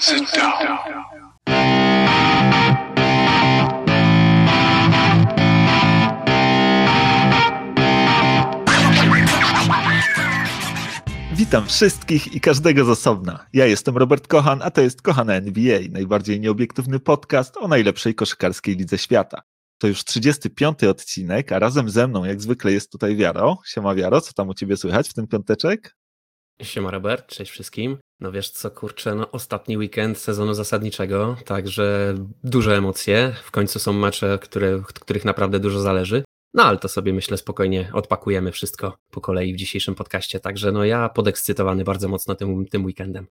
Sit down. Witam wszystkich i każdego z osobna. Ja jestem Robert Kochan, a to jest Kochana NBA, najbardziej nieobiektywny podcast o najlepszej koszykarskiej lidze świata. To już 35. odcinek, a razem ze mną jak zwykle jest tutaj Wiaro. Siema Wiaro, co tam u Ciebie słychać w ten piąteczek? Siema Robert, cześć wszystkim. No wiesz co, kurczę, no ostatni weekend sezonu zasadniczego, także duże emocje. W końcu są mecze, które, których naprawdę dużo zależy. No ale to sobie myślę spokojnie odpakujemy wszystko po kolei w dzisiejszym podcaście. Także no ja podekscytowany bardzo mocno tym, tym weekendem.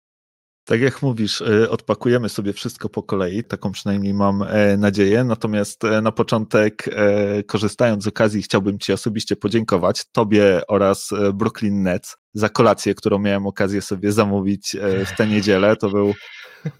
Tak jak mówisz, y, odpakujemy sobie wszystko po kolei, taką przynajmniej mam e, nadzieję. Natomiast e, na początek, e, korzystając z okazji, chciałbym Ci osobiście podziękować, Tobie oraz Brooklyn Nets, za kolację, którą miałem okazję sobie zamówić w tę niedzielę. To był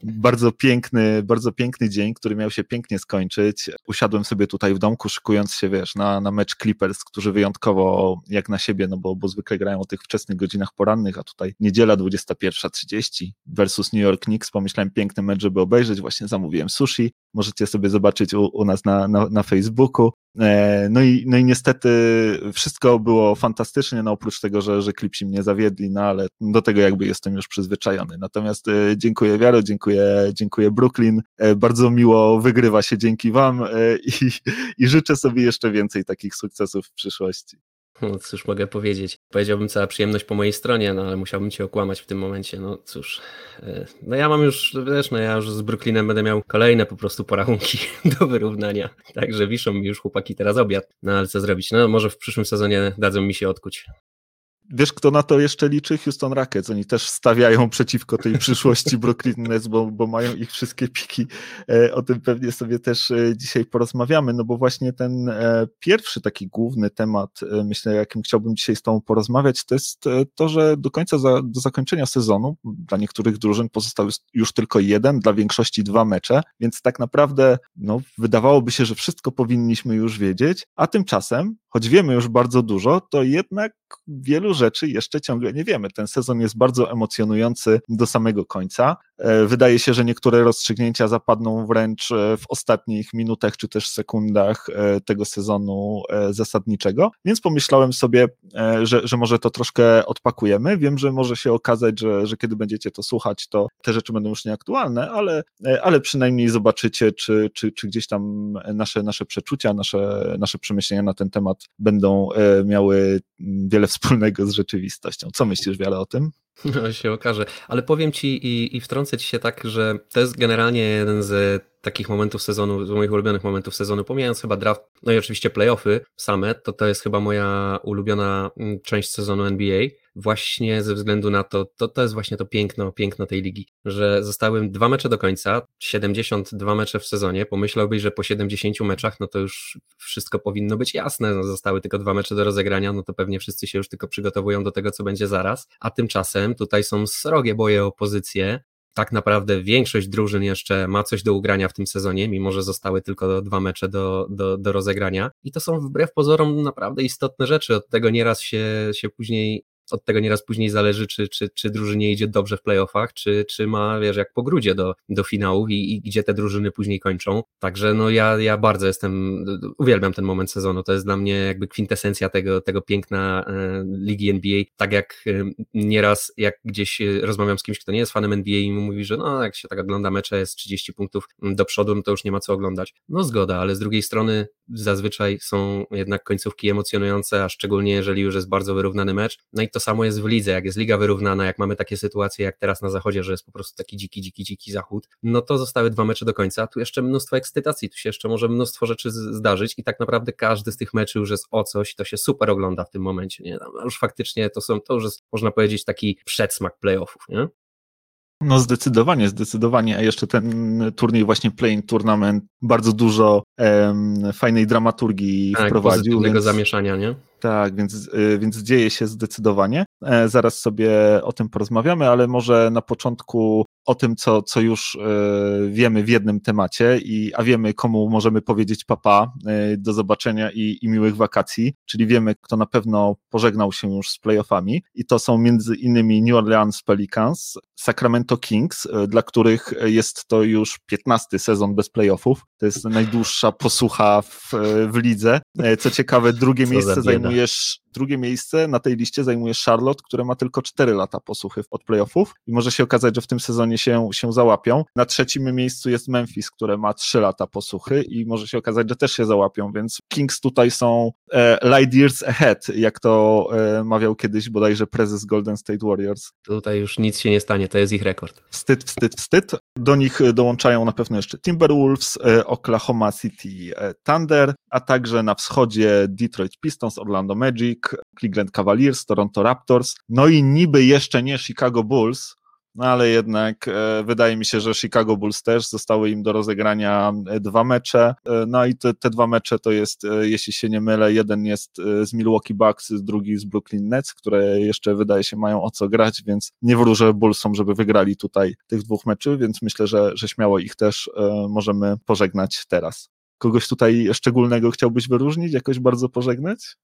bardzo piękny, bardzo piękny dzień, który miał się pięknie skończyć. Usiadłem sobie tutaj w domku, szykując się, wiesz, na, na mecz Clippers, którzy wyjątkowo jak na siebie, no bo, bo zwykle grają o tych wczesnych godzinach porannych, a tutaj niedziela 21.30 versus New York Knicks. Pomyślałem, piękny mecz, żeby obejrzeć. Właśnie zamówiłem sushi. Możecie sobie zobaczyć u, u nas na, na, na Facebooku. E, no i, no i niestety wszystko było fantastycznie, no oprócz tego, że, że klipsi mnie zawiedli, no ale do tego jakby jestem już przyzwyczajony. Natomiast e, dziękuję Wiaro, dziękuję, dziękuję Brooklyn, e, bardzo miło wygrywa się dzięki Wam i, i życzę sobie jeszcze więcej takich sukcesów w przyszłości. No cóż mogę powiedzieć. Powiedziałbym cała przyjemność po mojej stronie, no ale musiałbym cię okłamać w tym momencie. No cóż. E, no ja mam już, wiesz, no ja już z Brooklynem będę miał kolejne po prostu porachunki do wyrównania. Także wiszą mi już chłopaki teraz obiad. No ale co zrobić? No może w przyszłym sezonie dadzą mi się odkuć. Wiesz, kto na to jeszcze liczy? Houston Rockets. Oni też stawiają przeciwko tej przyszłości Brooklyn Nets, bo, bo mają ich wszystkie piki. E, o tym pewnie sobie też e, dzisiaj porozmawiamy, no bo właśnie ten e, pierwszy taki główny temat, myślę, jakim chciałbym dzisiaj z Tobą porozmawiać, to jest to, że do końca, za, do zakończenia sezonu dla niektórych drużyn pozostały już tylko jeden, dla większości dwa mecze, więc tak naprawdę no, wydawałoby się, że wszystko powinniśmy już wiedzieć, a tymczasem choć wiemy już bardzo dużo, to jednak wielu rzeczy jeszcze ciągle nie wiemy. Ten sezon jest bardzo emocjonujący do samego końca. E, wydaje się, że niektóre rozstrzygnięcia zapadną wręcz e, w ostatnich minutach czy też sekundach e, tego sezonu zasadniczego, więc pomyślałem sobie, że, że może to troszkę odpakujemy. Wiem, że może się okazać, że, że kiedy będziecie to słuchać, to te rzeczy będą już nieaktualne, ale, ale przynajmniej zobaczycie, czy, czy, czy gdzieś tam nasze, nasze przeczucia, nasze, nasze przemyślenia na ten temat będą miały wiele wspólnego z rzeczywistością. Co myślisz, Wiele, o tym? No się okaże. Ale powiem ci i, i wtrącę ci się tak, że to jest generalnie jeden z takich momentów sezonu, z moich ulubionych momentów sezonu, pomijając chyba draft, no i oczywiście playoffy same, to to jest chyba moja ulubiona mm, część sezonu NBA, właśnie ze względu na to, to, to jest właśnie to piękno, piękno tej ligi, że zostały dwa mecze do końca, 72 mecze w sezonie, pomyślałbyś, że po 70 meczach, no to już wszystko powinno być jasne, no zostały tylko dwa mecze do rozegrania, no to pewnie wszyscy się już tylko przygotowują do tego, co będzie zaraz, a tymczasem tutaj są srogie boje o pozycje, tak naprawdę większość drużyn jeszcze ma coś do ugrania w tym sezonie, mimo że zostały tylko dwa mecze do, do, do rozegrania. I to są wbrew pozorom naprawdę istotne rzeczy. Od tego nieraz się, się później od tego nieraz później zależy, czy, czy, czy drużynie idzie dobrze w playoffach, czy, czy ma, wiesz, jak po grudzie do, do finałów i, i gdzie te drużyny później kończą. Także no ja, ja bardzo jestem, uwielbiam ten moment sezonu, to jest dla mnie jakby kwintesencja tego, tego piękna e, ligi NBA, tak jak e, nieraz, jak gdzieś e, rozmawiam z kimś, kto nie jest fanem NBA i mówi, że no jak się tak ogląda mecze, jest 30 punktów do przodu, no to już nie ma co oglądać. No zgoda, ale z drugiej strony zazwyczaj są jednak końcówki emocjonujące, a szczególnie jeżeli już jest bardzo wyrównany mecz. No i to samo jest w lidze, jak jest liga wyrównana, jak mamy takie sytuacje jak teraz na zachodzie, że jest po prostu taki dziki, dziki, dziki zachód, no to zostały dwa mecze do końca, tu jeszcze mnóstwo ekscytacji, tu się jeszcze może mnóstwo rzeczy zdarzyć i tak naprawdę każdy z tych meczy już jest o coś, to się super ogląda w tym momencie, nie? No, już faktycznie to są, to już jest, można powiedzieć, taki przedsmak playoffów, nie? No zdecydowanie, zdecydowanie, a jeszcze ten turniej właśnie Playing Tournament bardzo dużo em, fajnej dramaturgii tak, wprowadził. Więc, zamieszania, nie? Tak, więc, y, więc dzieje się zdecydowanie. E, zaraz sobie o tym porozmawiamy, ale może na początku o tym, co, co już wiemy w jednym temacie, i, a wiemy, komu możemy powiedzieć papa, do zobaczenia i, i miłych wakacji, czyli wiemy, kto na pewno pożegnał się już z playoffami. I to są między innymi New Orleans Pelicans, Sacramento Kings, dla których jest to już 15 sezon bez playoffów, to jest najdłuższa posłucha w, w lidze. Co ciekawe, drugie Co miejsce zajmujesz drugie miejsce na tej liście zajmuje Charlotte, które ma tylko 4 lata posłuchy od playoffów. I może się okazać, że w tym sezonie się, się załapią. Na trzecim miejscu jest Memphis, które ma 3 lata posłuchy i może się okazać, że też się załapią, więc Kings tutaj są e, light years ahead, jak to e, mawiał kiedyś bodajże prezes Golden State Warriors. Tutaj już nic się nie stanie, to jest ich rekord. Wstyd, wstyd, wstyd. Do nich dołączają na pewno jeszcze Timberwolves, e, Oklahoma City e, Thunder, a także na wschodzie Detroit Pistons, Orlando Magic, Cleveland Cavaliers, Toronto Raptors, no i niby jeszcze nie Chicago Bulls, no ale jednak e, wydaje mi się, że Chicago Bulls też zostały im do rozegrania e, dwa mecze. E, no i te, te dwa mecze to jest, jeśli się nie mylę, jeden jest z Milwaukee Bucks, drugi z Brooklyn Nets, które jeszcze wydaje się mają o co grać, więc nie wróżę Bullsom, żeby wygrali tutaj tych dwóch meczy, więc myślę, że, że śmiało ich też możemy pożegnać teraz. Kogoś tutaj szczególnego chciałbyś wyróżnić, jakoś bardzo pożegnać?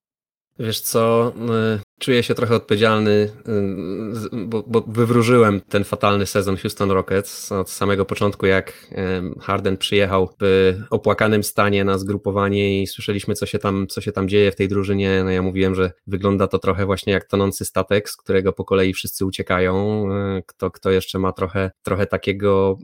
Wiesz co, y, czuję się trochę odpowiedzialny, y, bo, bo, wywróżyłem ten fatalny sezon Houston Rockets od samego początku, jak Harden przyjechał w opłakanym stanie na zgrupowanie i słyszeliśmy, co się tam, co się tam dzieje w tej drużynie. No ja mówiłem, że wygląda to trochę właśnie jak tonący statek, z którego po kolei wszyscy uciekają. Y, kto, kto jeszcze ma trochę, trochę takiego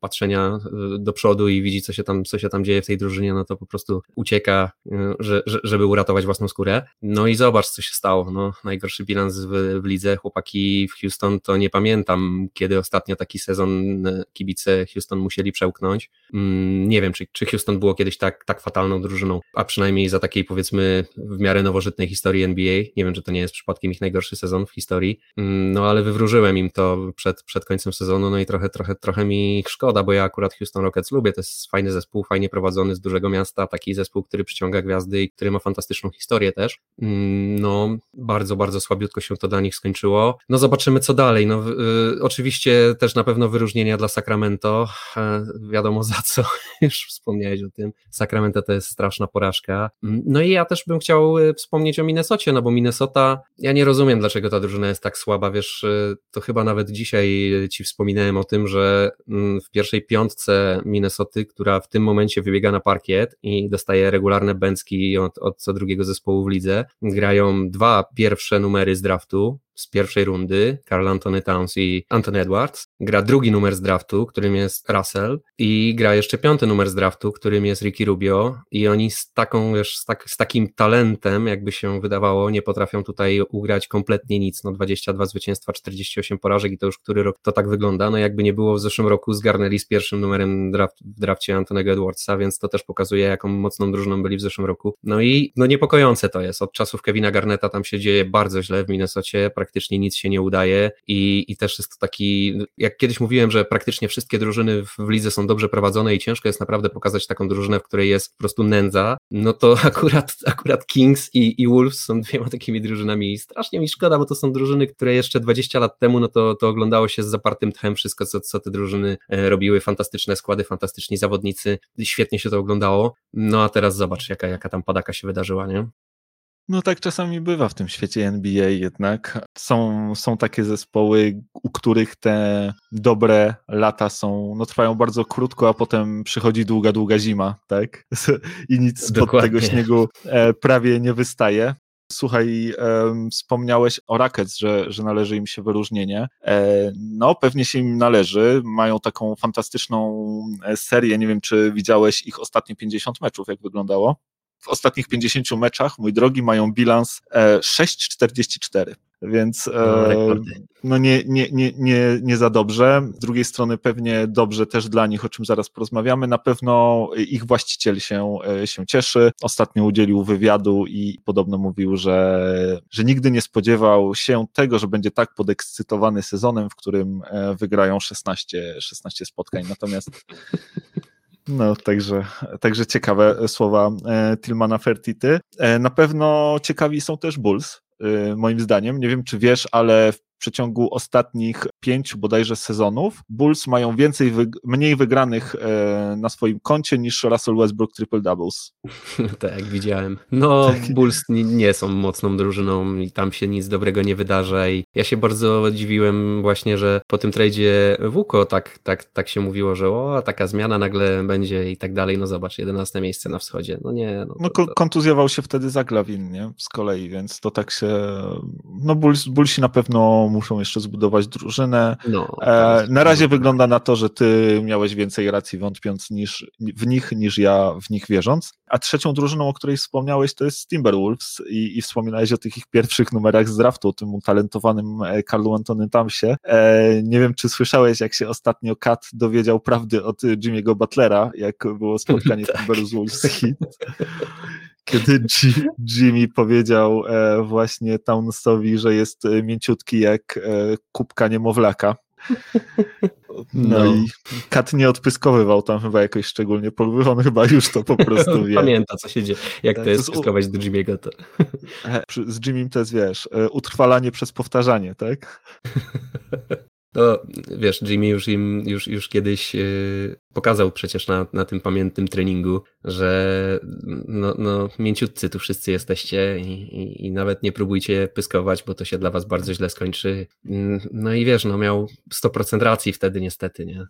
patrzenia do przodu i widzi, co się tam, co się tam dzieje w tej drużynie, no to po prostu ucieka, że, żeby uratować własną skórę. No i zobacz, co się stało. No, najgorszy bilans w, w lidze. Chłopaki w Houston to nie pamiętam, kiedy ostatnio taki sezon e, kibice Houston musieli przełknąć. Mm, nie wiem, czy, czy Houston było kiedyś tak, tak fatalną drużyną, a przynajmniej za takiej powiedzmy w miarę nowożytnej historii NBA. Nie wiem, czy to nie jest przypadkiem ich najgorszy sezon w historii. Mm, no ale wywróżyłem im to przed, przed końcem sezonu, no i trochę, trochę, trochę mi ich szkoda, bo ja akurat Houston Rockets lubię. To jest fajny zespół, fajnie prowadzony z dużego miasta, taki zespół, który przyciąga gwiazdy i który ma fantastyczną historię też. Mm, no, bardzo, bardzo słabiutko się to dla nich skończyło. No, zobaczymy co dalej. No, y, oczywiście też na pewno wyróżnienia dla Sacramento. E, wiadomo za co, już wspomniałeś o tym. Sacramento to jest straszna porażka. Mm, no i ja też bym chciał y, wspomnieć o Minnesocie, no bo Minnesota, ja nie rozumiem, dlaczego ta drużyna jest tak słaba. Wiesz, y, to chyba nawet dzisiaj ci wspominałem o tym, że mm, w pierwszej piątce Minnesoty, która w tym momencie wybiega na parkiet i dostaje regularne bęcki od, od co drugiego zespołu w lidze, grają dwa pierwsze numery z draftu, z pierwszej rundy, Carl Anthony Towns i Anthony Edwards. Gra drugi numer z draftu, którym jest Russell i gra jeszcze piąty numer z draftu, którym jest Ricky Rubio i oni z taką, wiesz, z, tak, z takim talentem, jakby się wydawało, nie potrafią tutaj ugrać kompletnie nic. No 22 zwycięstwa, 48 porażek i to już który rok to tak wygląda. No jakby nie było w zeszłym roku zgarnęli z pierwszym numerem draft, w drafcie Antonego Edwardsa, więc to też pokazuje, jaką mocną drużyną byli w zeszłym roku. No i no niepokojące to jest. Od czasów Kevina Garneta tam się dzieje bardzo źle w Minnesocie, praktycznie nic się nie udaje i, i też jest to taki, jak kiedyś mówiłem, że praktycznie wszystkie drużyny w, lidze są dobrze prowadzone i ciężko jest naprawdę pokazać taką drużynę, w której jest po prostu nędza, no to akurat, akurat Kings i, i Wolves są dwiema takimi drużynami. I strasznie mi szkoda, bo to są drużyny, które jeszcze 20 lat temu, no to, to oglądało się z zapartym tchem wszystko, co, co te drużyny e, robiły, fantastyczne składy, fantastyczni zawodnicy, świetnie się to oglądało, no a teraz zobacz, jaka, jaka tam padaka się wydarzyła, nie? No tak czasami bywa w tym świecie NBA jednak. Są, są takie zespoły, u których te dobre lata są, no trwają bardzo krótko, a potem przychodzi długa, długa zima, tak? I nic spod Dokładnie. tego śniegu e, prawie nie wystaje. Słuchaj, e, wspomniałeś o Rockets, że, że należy im się wyróżnienie. E, no, pewnie się im należy. Mają taką fantastyczną e, serię. Nie wiem, czy widziałeś ich ostatnie 50 meczów, jak wyglądało w ostatnich 50 meczach, mój drogi, mają bilans 6,44. E, Więc no, no nie, nie, nie, nie, nie za dobrze. Z drugiej strony pewnie dobrze też dla nich, o czym zaraz porozmawiamy. Na pewno ich właściciel się, e, się cieszy. Ostatnio udzielił wywiadu i podobno mówił, że, że nigdy nie spodziewał się tego, że będzie tak podekscytowany sezonem, w którym e, wygrają 16, 16 spotkań. Natomiast no, także, także ciekawe słowa e, Tilmana Fertity. E, na pewno ciekawi są też Bulls, e, moim zdaniem. Nie wiem, czy wiesz, ale w przeciągu ostatnich pięciu bodajże sezonów Bulls mają więcej, mniej wygranych e, na swoim koncie niż Russell Westbrook triple doubles. tak, jak widziałem. No, tak. Bulls nie, nie, są mocną drużyną i tam się nic dobrego nie wydarza i ja się bardzo dziwiłem właśnie, że po tym tradzie Wuko tak, tak, tak się mówiło, że o, taka zmiana nagle będzie i tak dalej. No zobacz, 11 miejsce na wschodzie. No nie. No, no to, to... kontuzjował się wtedy Zaglawin, nie? Z kolei, więc to tak się. No, Bulls, Bullsi na pewno muszą jeszcze zbudować drużynę. No, e, na razie wygląda na to, że ty miałeś więcej racji wątpiąc niż, w nich, niż ja w nich wierząc. A trzecią drużyną, o której wspomniałeś, to jest Timberwolves i, i wspominałeś o tych ich pierwszych numerach z draftu, o tym utalentowanym Carlu e, Antony Tamsie. E, nie wiem, czy słyszałeś, jak się ostatnio Kat dowiedział prawdy od Jimmy'ego Butlera, jak było spotkanie tak. Timberwolves Heat kiedy G Jimmy powiedział e, właśnie Townsowi, że jest e, mięciutki jak e, kubka niemowlaka. No, no, i Kat nie odpyskowywał tam chyba jakoś szczególnie poluby, on chyba już to po prostu wie. Pamięta, co się dzieje, jak tak, to jest pyskować do Jimmy'ego. To... Z Jimmym to jest, wiesz, utrwalanie przez powtarzanie, tak? No, wiesz, Jimmy już im już, już kiedyś yy, pokazał przecież na, na tym pamiętnym treningu, że no, no mięciutcy tu wszyscy jesteście i, i, i, nawet nie próbujcie pyskować, bo to się dla was bardzo źle skończy. Mm, no i wiesz, no miał 100% racji wtedy niestety, nie?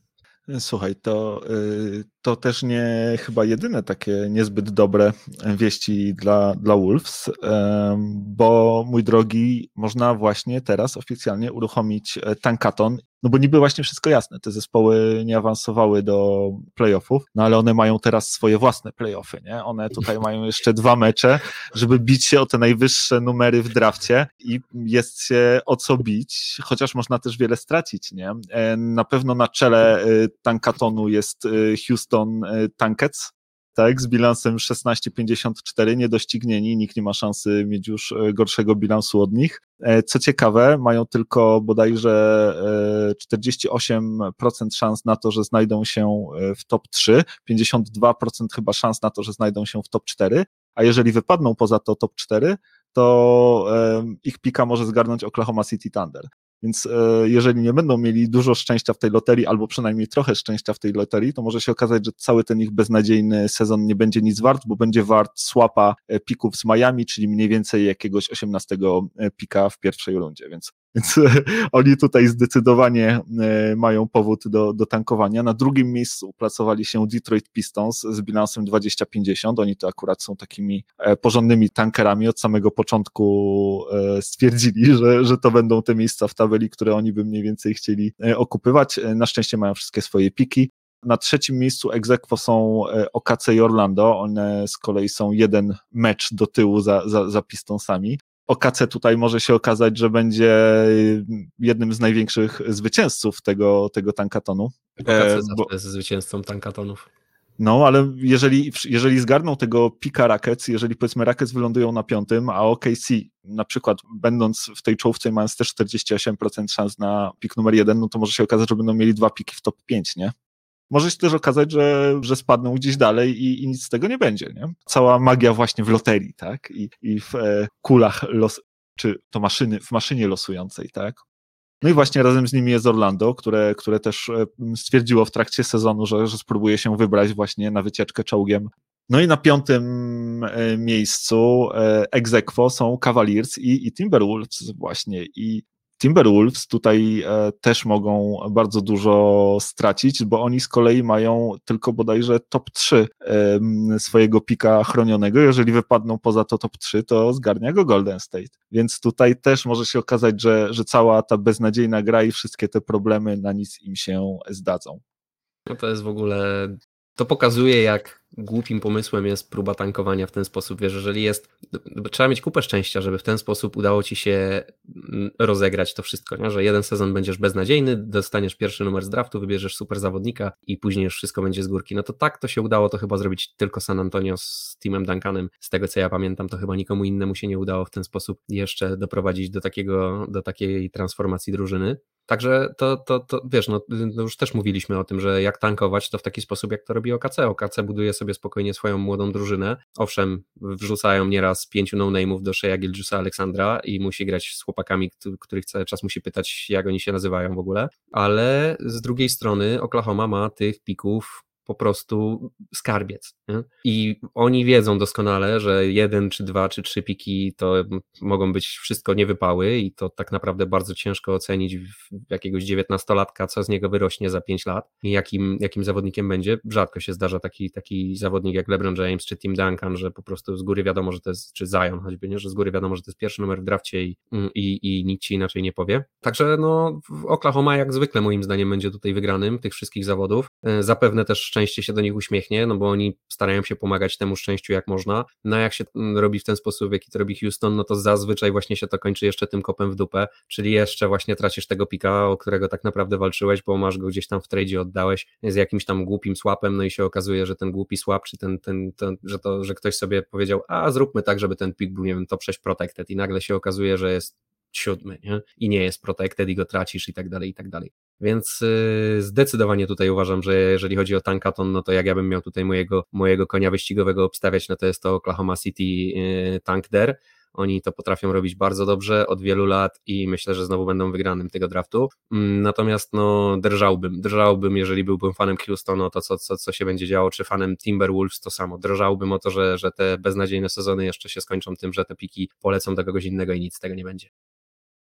Słuchaj, to, y, to też nie chyba jedyne takie niezbyt dobre wieści dla, dla Wolves, bo mój drogi, można właśnie teraz oficjalnie uruchomić e, Tankaton no bo niby właśnie wszystko jasne, te zespoły nie awansowały do playoffów, no ale one mają teraz swoje własne playoffy, nie? One tutaj mają jeszcze dwa mecze, żeby bić się o te najwyższe numery w drafcie i jest się o co bić, chociaż można też wiele stracić, nie? E, na pewno na czele e, tankatonu jest e, Houston Tankets, tak, z bilansem 16,54, niedoścignieni, nikt nie ma szansy mieć już e, gorszego bilansu od nich. E, co ciekawe, mają tylko bodajże 48% e, szans na to, że znajdą się w top 3, 52% chyba szans na to, że znajdą się w top 4, a jeżeli wypadną poza to top 4, to ich pika może zgarnąć Oklahoma City Thunder. Więc e, jeżeli nie będą mieli dużo szczęścia w tej loterii, albo przynajmniej trochę szczęścia w tej loterii, to może się okazać, że cały ten ich beznadziejny sezon nie będzie nic wart, bo będzie wart słapa e, pików z Miami, czyli mniej więcej jakiegoś 18 e, pika w pierwszej rundzie. Więc więc oni tutaj zdecydowanie mają powód do, do tankowania. Na drugim miejscu pracowali się Detroit Pistons z bilansem 2050. Oni to akurat są takimi porządnymi tankerami. Od samego początku stwierdzili, że, że to będą te miejsca w tabeli które oni by mniej więcej chcieli e, okupywać. E, na szczęście mają wszystkie swoje piki. Na trzecim miejscu egzekwo są e, OKC i Orlando. One z kolei są jeden mecz do tyłu za, za, za Pistonsami. OKC tutaj może się okazać, że będzie jednym z największych zwycięzców tego, tego tankatonu. OKC bo... jest zwycięzcą tankatonów. No, ale jeżeli, jeżeli zgarną tego pika Rackets, jeżeli powiedzmy Rackets wylądują na piątym, a OKC na przykład będąc w tej czołówce mając też 48% szans na pik numer jeden, no to może się okazać, że będą mieli dwa piki w top 5, nie? Może się też okazać, że, że spadną gdzieś dalej i, i nic z tego nie będzie, nie? Cała magia właśnie w loterii, tak? I, i w e, kulach los, czy to maszyny, w maszynie losującej, tak? No i właśnie razem z nimi jest Orlando, które, które też e, stwierdziło w trakcie sezonu, że, że spróbuje się wybrać właśnie na wycieczkę czołgiem. No i na piątym e, miejscu e, egzekwo są Cavaliers i, i Timberwolves właśnie. I Timberwolves tutaj e, też mogą bardzo dużo stracić, bo oni z kolei mają tylko bodajże top 3 swojego pika chronionego. Jeżeli wypadną poza to top 3, to zgarnia go Golden State. Więc tutaj też może się okazać, że, że cała ta beznadziejna gra i wszystkie te problemy na nic im się zdadzą. No to jest w ogóle to pokazuje, jak głupim pomysłem jest próba tankowania w ten sposób. Wiesz, jeżeli jest. Trzeba mieć kupę szczęścia, żeby w ten sposób udało ci się mm, rozegrać to wszystko. Nie? Że jeden sezon będziesz beznadziejny, dostaniesz pierwszy numer z draftu, wybierzesz super zawodnika i później już wszystko będzie z górki. No to tak to się udało to chyba zrobić tylko San Antonio z Timem Duncanem. Z tego co ja pamiętam, to chyba nikomu innemu się nie udało w ten sposób jeszcze doprowadzić do, takiego, do takiej transformacji drużyny. Także to, to, to wiesz, no, no, już też mówiliśmy o tym, że jak tankować, to w taki sposób, jak to robi OKC. OKC buduje sobie spokojnie swoją młodą drużynę. Owszem, wrzucają nieraz pięciu no-name'ów do Shea Gilgiusa Aleksandra i musi grać z chłopakami, których cały czas musi pytać, jak oni się nazywają w ogóle, ale z drugiej strony Oklahoma ma tych pików po prostu skarbiec. Nie? I oni wiedzą doskonale, że jeden, czy dwa, czy trzy piki to mogą być wszystko niewypały i to tak naprawdę bardzo ciężko ocenić jakiegoś dziewiętnastolatka, co z niego wyrośnie za pięć lat i jakim, jakim zawodnikiem będzie. Rzadko się zdarza taki, taki zawodnik jak LeBron James czy Tim Duncan, że po prostu z góry wiadomo, że to jest, czy Zion choćby, nie? że z góry wiadomo, że to jest pierwszy numer w drafcie i, i, i nikt ci inaczej nie powie. Także no Oklahoma jak zwykle moim zdaniem będzie tutaj wygranym tych wszystkich zawodów. E, zapewne też szczęście się do nich uśmiechnie, no bo oni starają się pomagać temu szczęściu jak można. No a jak się mm, robi w ten sposób, w jaki to robi Houston, no to zazwyczaj właśnie się to kończy jeszcze tym kopem w dupę, czyli jeszcze właśnie tracisz tego pika, o którego tak naprawdę walczyłeś, bo masz go gdzieś tam w tradzie oddałeś z jakimś tam głupim słapem, no i się okazuje, że ten głupi słap, czy ten, ten, ten że to, że ktoś sobie powiedział, a zróbmy tak, żeby ten pik był, nie wiem, to 6 protected i nagle się okazuje, że jest siódmy, nie? I nie jest protected i go tracisz i tak dalej, i tak dalej. Więc y, zdecydowanie tutaj uważam, że jeżeli chodzi o tankaton, no to jak ja bym miał tutaj mojego, mojego konia wyścigowego obstawiać, no to jest to Oklahoma City y, Tank Der. Oni to potrafią robić bardzo dobrze od wielu lat i myślę, że znowu będą wygranym tego draftu. Mm, natomiast no, drżałbym, drżałbym, jeżeli byłbym fanem Houstonu, to co, co, co się będzie działo, czy fanem Timberwolves, to samo. Drżałbym o to, że, że te beznadziejne sezony jeszcze się skończą tym, że te piki polecą do kogoś innego i nic z tego nie będzie.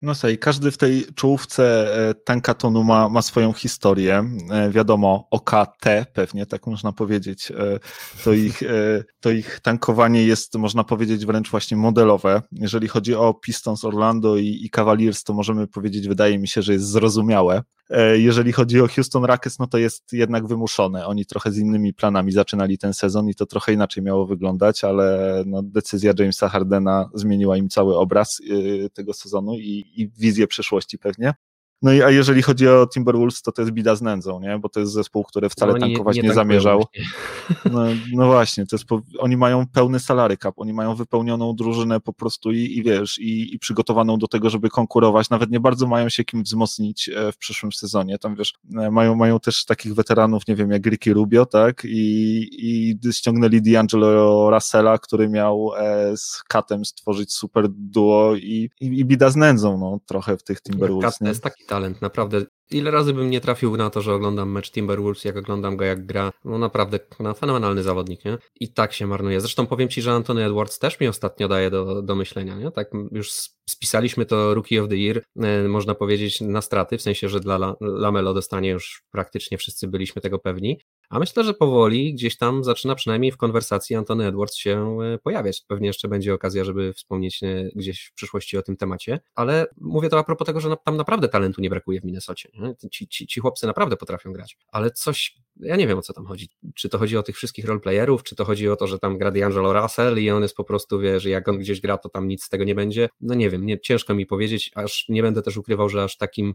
No słuchaj, każdy w tej czołówce e, tankatonu ma, ma swoją historię. E, wiadomo, OKT pewnie, tak można powiedzieć. E, to ich, to ich tankowanie jest, można powiedzieć, wręcz właśnie modelowe. Jeżeli chodzi o Pistons Orlando i, i Cavaliers, to możemy powiedzieć, wydaje mi się, że jest zrozumiałe. Jeżeli chodzi o Houston Rockets, no to jest jednak wymuszone. Oni trochę z innymi planami zaczynali ten sezon i to trochę inaczej miało wyglądać, ale no, decyzja Jamesa Hardena zmieniła im cały obraz tego sezonu i, i wizję przyszłości pewnie. No i a jeżeli chodzi o Timberwolves, to to jest bida z nędzą, nie? Bo to jest zespół, który wcale no, tankować nie, nie, nie zamierzał. No, no, właśnie, to jest po, oni mają pełny salary cap, oni mają wypełnioną drużynę po prostu i, i wiesz, i, i, przygotowaną do tego, żeby konkurować. Nawet nie bardzo mają się kim wzmocnić e, w przyszłym sezonie. Tam wiesz, e, mają, mają też takich weteranów, nie wiem, jak Ricky Rubio, tak? I, i ściągnęli D'Angelo Russella, który miał e, z Katem stworzyć super duo i, i, i bida z nędzą, no, trochę w tych Timberwolves. Kat jest taki talent, naprawdę. Ile razy bym nie trafił na to, że oglądam mecz Timberwolves, jak oglądam go jak gra, no naprawdę no, fenomenalny zawodnik, nie? I tak się marnuje. Zresztą powiem Ci, że Anthony Edwards też mi ostatnio daje do, do myślenia, nie? Tak już spisaliśmy to Rookie of the Year, e, można powiedzieć, na straty, w sensie, że dla Lamelo dostanie już praktycznie wszyscy byliśmy tego pewni, a myślę, że powoli gdzieś tam zaczyna przynajmniej w konwersacji Antony Edwards się e, pojawiać. Pewnie jeszcze będzie okazja, żeby wspomnieć e, gdzieś w przyszłości o tym temacie, ale mówię to a propos tego, że tam naprawdę talentu nie brakuje w Minnesocie. Ci, ci, ci chłopcy naprawdę potrafią grać, ale coś, ja nie wiem o co tam chodzi. Czy to chodzi o tych wszystkich roleplayerów, czy to chodzi o to, że tam gra D'Angelo Russell i on jest po prostu, wie, że jak on gdzieś gra, to tam nic z tego nie będzie. No nie wiem, nie, ciężko mi powiedzieć, aż nie będę też ukrywał, że aż takim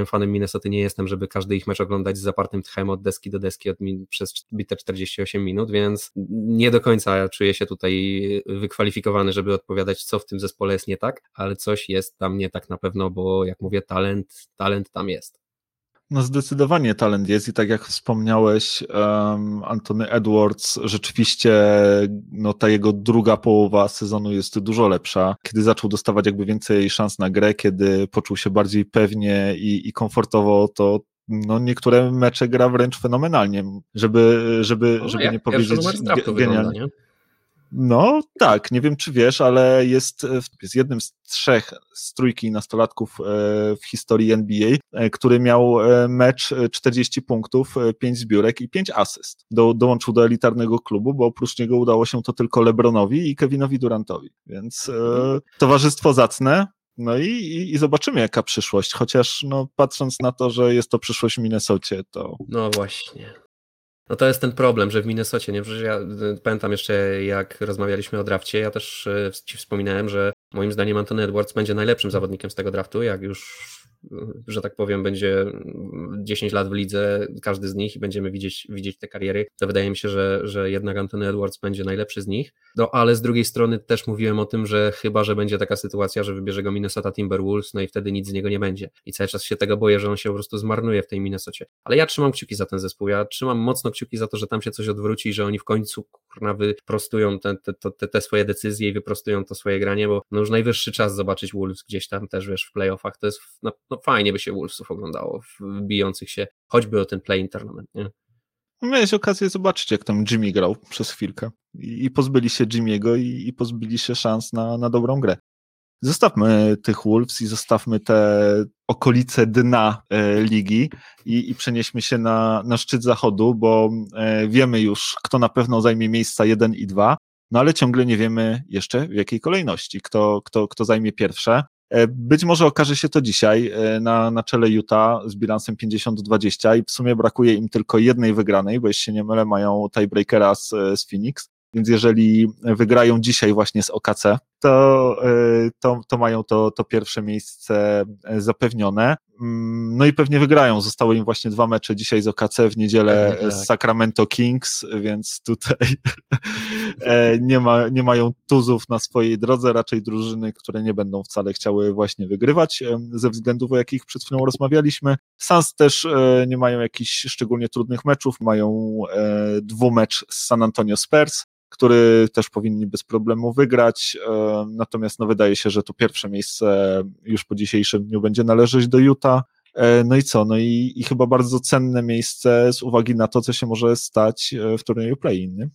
y, fanem Minnesoty nie jestem, żeby każdy ich mecz oglądać z zapartym tchem od deski do deski od min, przez bite 48 minut, więc nie do końca czuję się tutaj wykwalifikowany, żeby odpowiadać, co w tym zespole jest nie tak, ale coś jest tam nie tak na pewno, bo jak mówię, talent, talent tam jest. No zdecydowanie talent jest i tak jak wspomniałeś, um, Anthony Edwards, rzeczywiście no, ta jego druga połowa sezonu jest dużo lepsza. Kiedy zaczął dostawać jakby więcej szans na grę, kiedy poczuł się bardziej pewnie i, i komfortowo, to no niektóre mecze gra wręcz fenomenalnie, żeby, żeby, no, żeby nie powiedzieć genialnie. No tak, nie wiem czy wiesz, ale jest, jest jednym z trzech z trójki nastolatków e, w historii NBA, e, który miał e, mecz 40 punktów, 5 zbiórek i 5 asyst. Do, dołączył do elitarnego klubu, bo oprócz niego udało się to tylko LeBronowi i Kevinowi Durantowi. Więc e, towarzystwo zacne, no i, i, i, zobaczymy, jaka przyszłość. Chociaż no, patrząc na to, że jest to przyszłość w Minnesocie, to. No właśnie. No to jest ten problem, że w Minnesocie, nie? Przecież ja y, pamiętam jeszcze, jak rozmawialiśmy o drafcie, ja też y, ci wspominałem, że moim zdaniem Anthony Edwards będzie najlepszym zawodnikiem z tego draftu, jak już że tak powiem, będzie 10 lat w lidze, każdy z nich i będziemy widzieć, widzieć te kariery, to wydaje mi się, że, że jednak Anthony Edwards będzie najlepszy z nich. No ale z drugiej strony też mówiłem o tym, że chyba, że będzie taka sytuacja, że wybierze go Minnesota Timberwolves, no i wtedy nic z niego nie będzie. I cały czas się tego boję, że on się po prostu zmarnuje w tej Minnesocie. Ale ja trzymam kciuki za ten zespół, ja trzymam mocno kciuki za to, że tam się coś odwróci, że oni w końcu kurna wyprostują te, te, te, te swoje decyzje i wyprostują to swoje granie, bo no już najwyższy czas zobaczyć Wolves gdzieś tam też, wiesz, w playoffach. To jest, no, no fajnie by się Wolvesów oglądało, bijących się choćby o ten play tournament, nie? Miałeś okazję zobaczyć, jak tam Jimmy grał przez chwilkę. I, pozbyli się Jimmy'ego i pozbyli się szans na, na dobrą grę. Zostawmy tych Wolves i zostawmy te okolice dna e, ligi i, i przenieśmy się na, na szczyt zachodu, bo e, wiemy już, kto na pewno zajmie miejsca 1 i 2, no ale ciągle nie wiemy jeszcze w jakiej kolejności, kto, kto, kto zajmie pierwsze. E, być może okaże się to dzisiaj e, na, na czele Utah z bilansem 50-20 i w sumie brakuje im tylko jednej wygranej, bo jeśli się nie mylę, mają tiebreakera z, z Phoenix. Więc jeżeli wygrają dzisiaj właśnie z OKC, to, e, to, to mają to, to pierwsze miejsce zapewnione. Mm, no i pewnie wygrają. Zostały im właśnie dwa mecze dzisiaj z OKC, w niedzielę tak. z Sacramento Kings, więc tutaj e, nie, ma, nie mają tuzów na swojej drodze, raczej drużyny, które nie będą wcale chciały właśnie wygrywać ze względów, o jakich przed chwilą rozmawialiśmy. Suns też e, nie mają jakichś szczególnie trudnych meczów, mają dwumecz z San Antonio Spurs, który też powinni bez problemu wygrać. E, natomiast no, wydaje się, że to pierwsze miejsce już po dzisiejszym dniu będzie należeć do Utah. E, no i co? No i, i chyba bardzo cenne miejsce z uwagi na to, co się może stać e, w turnieju play-in. Nie?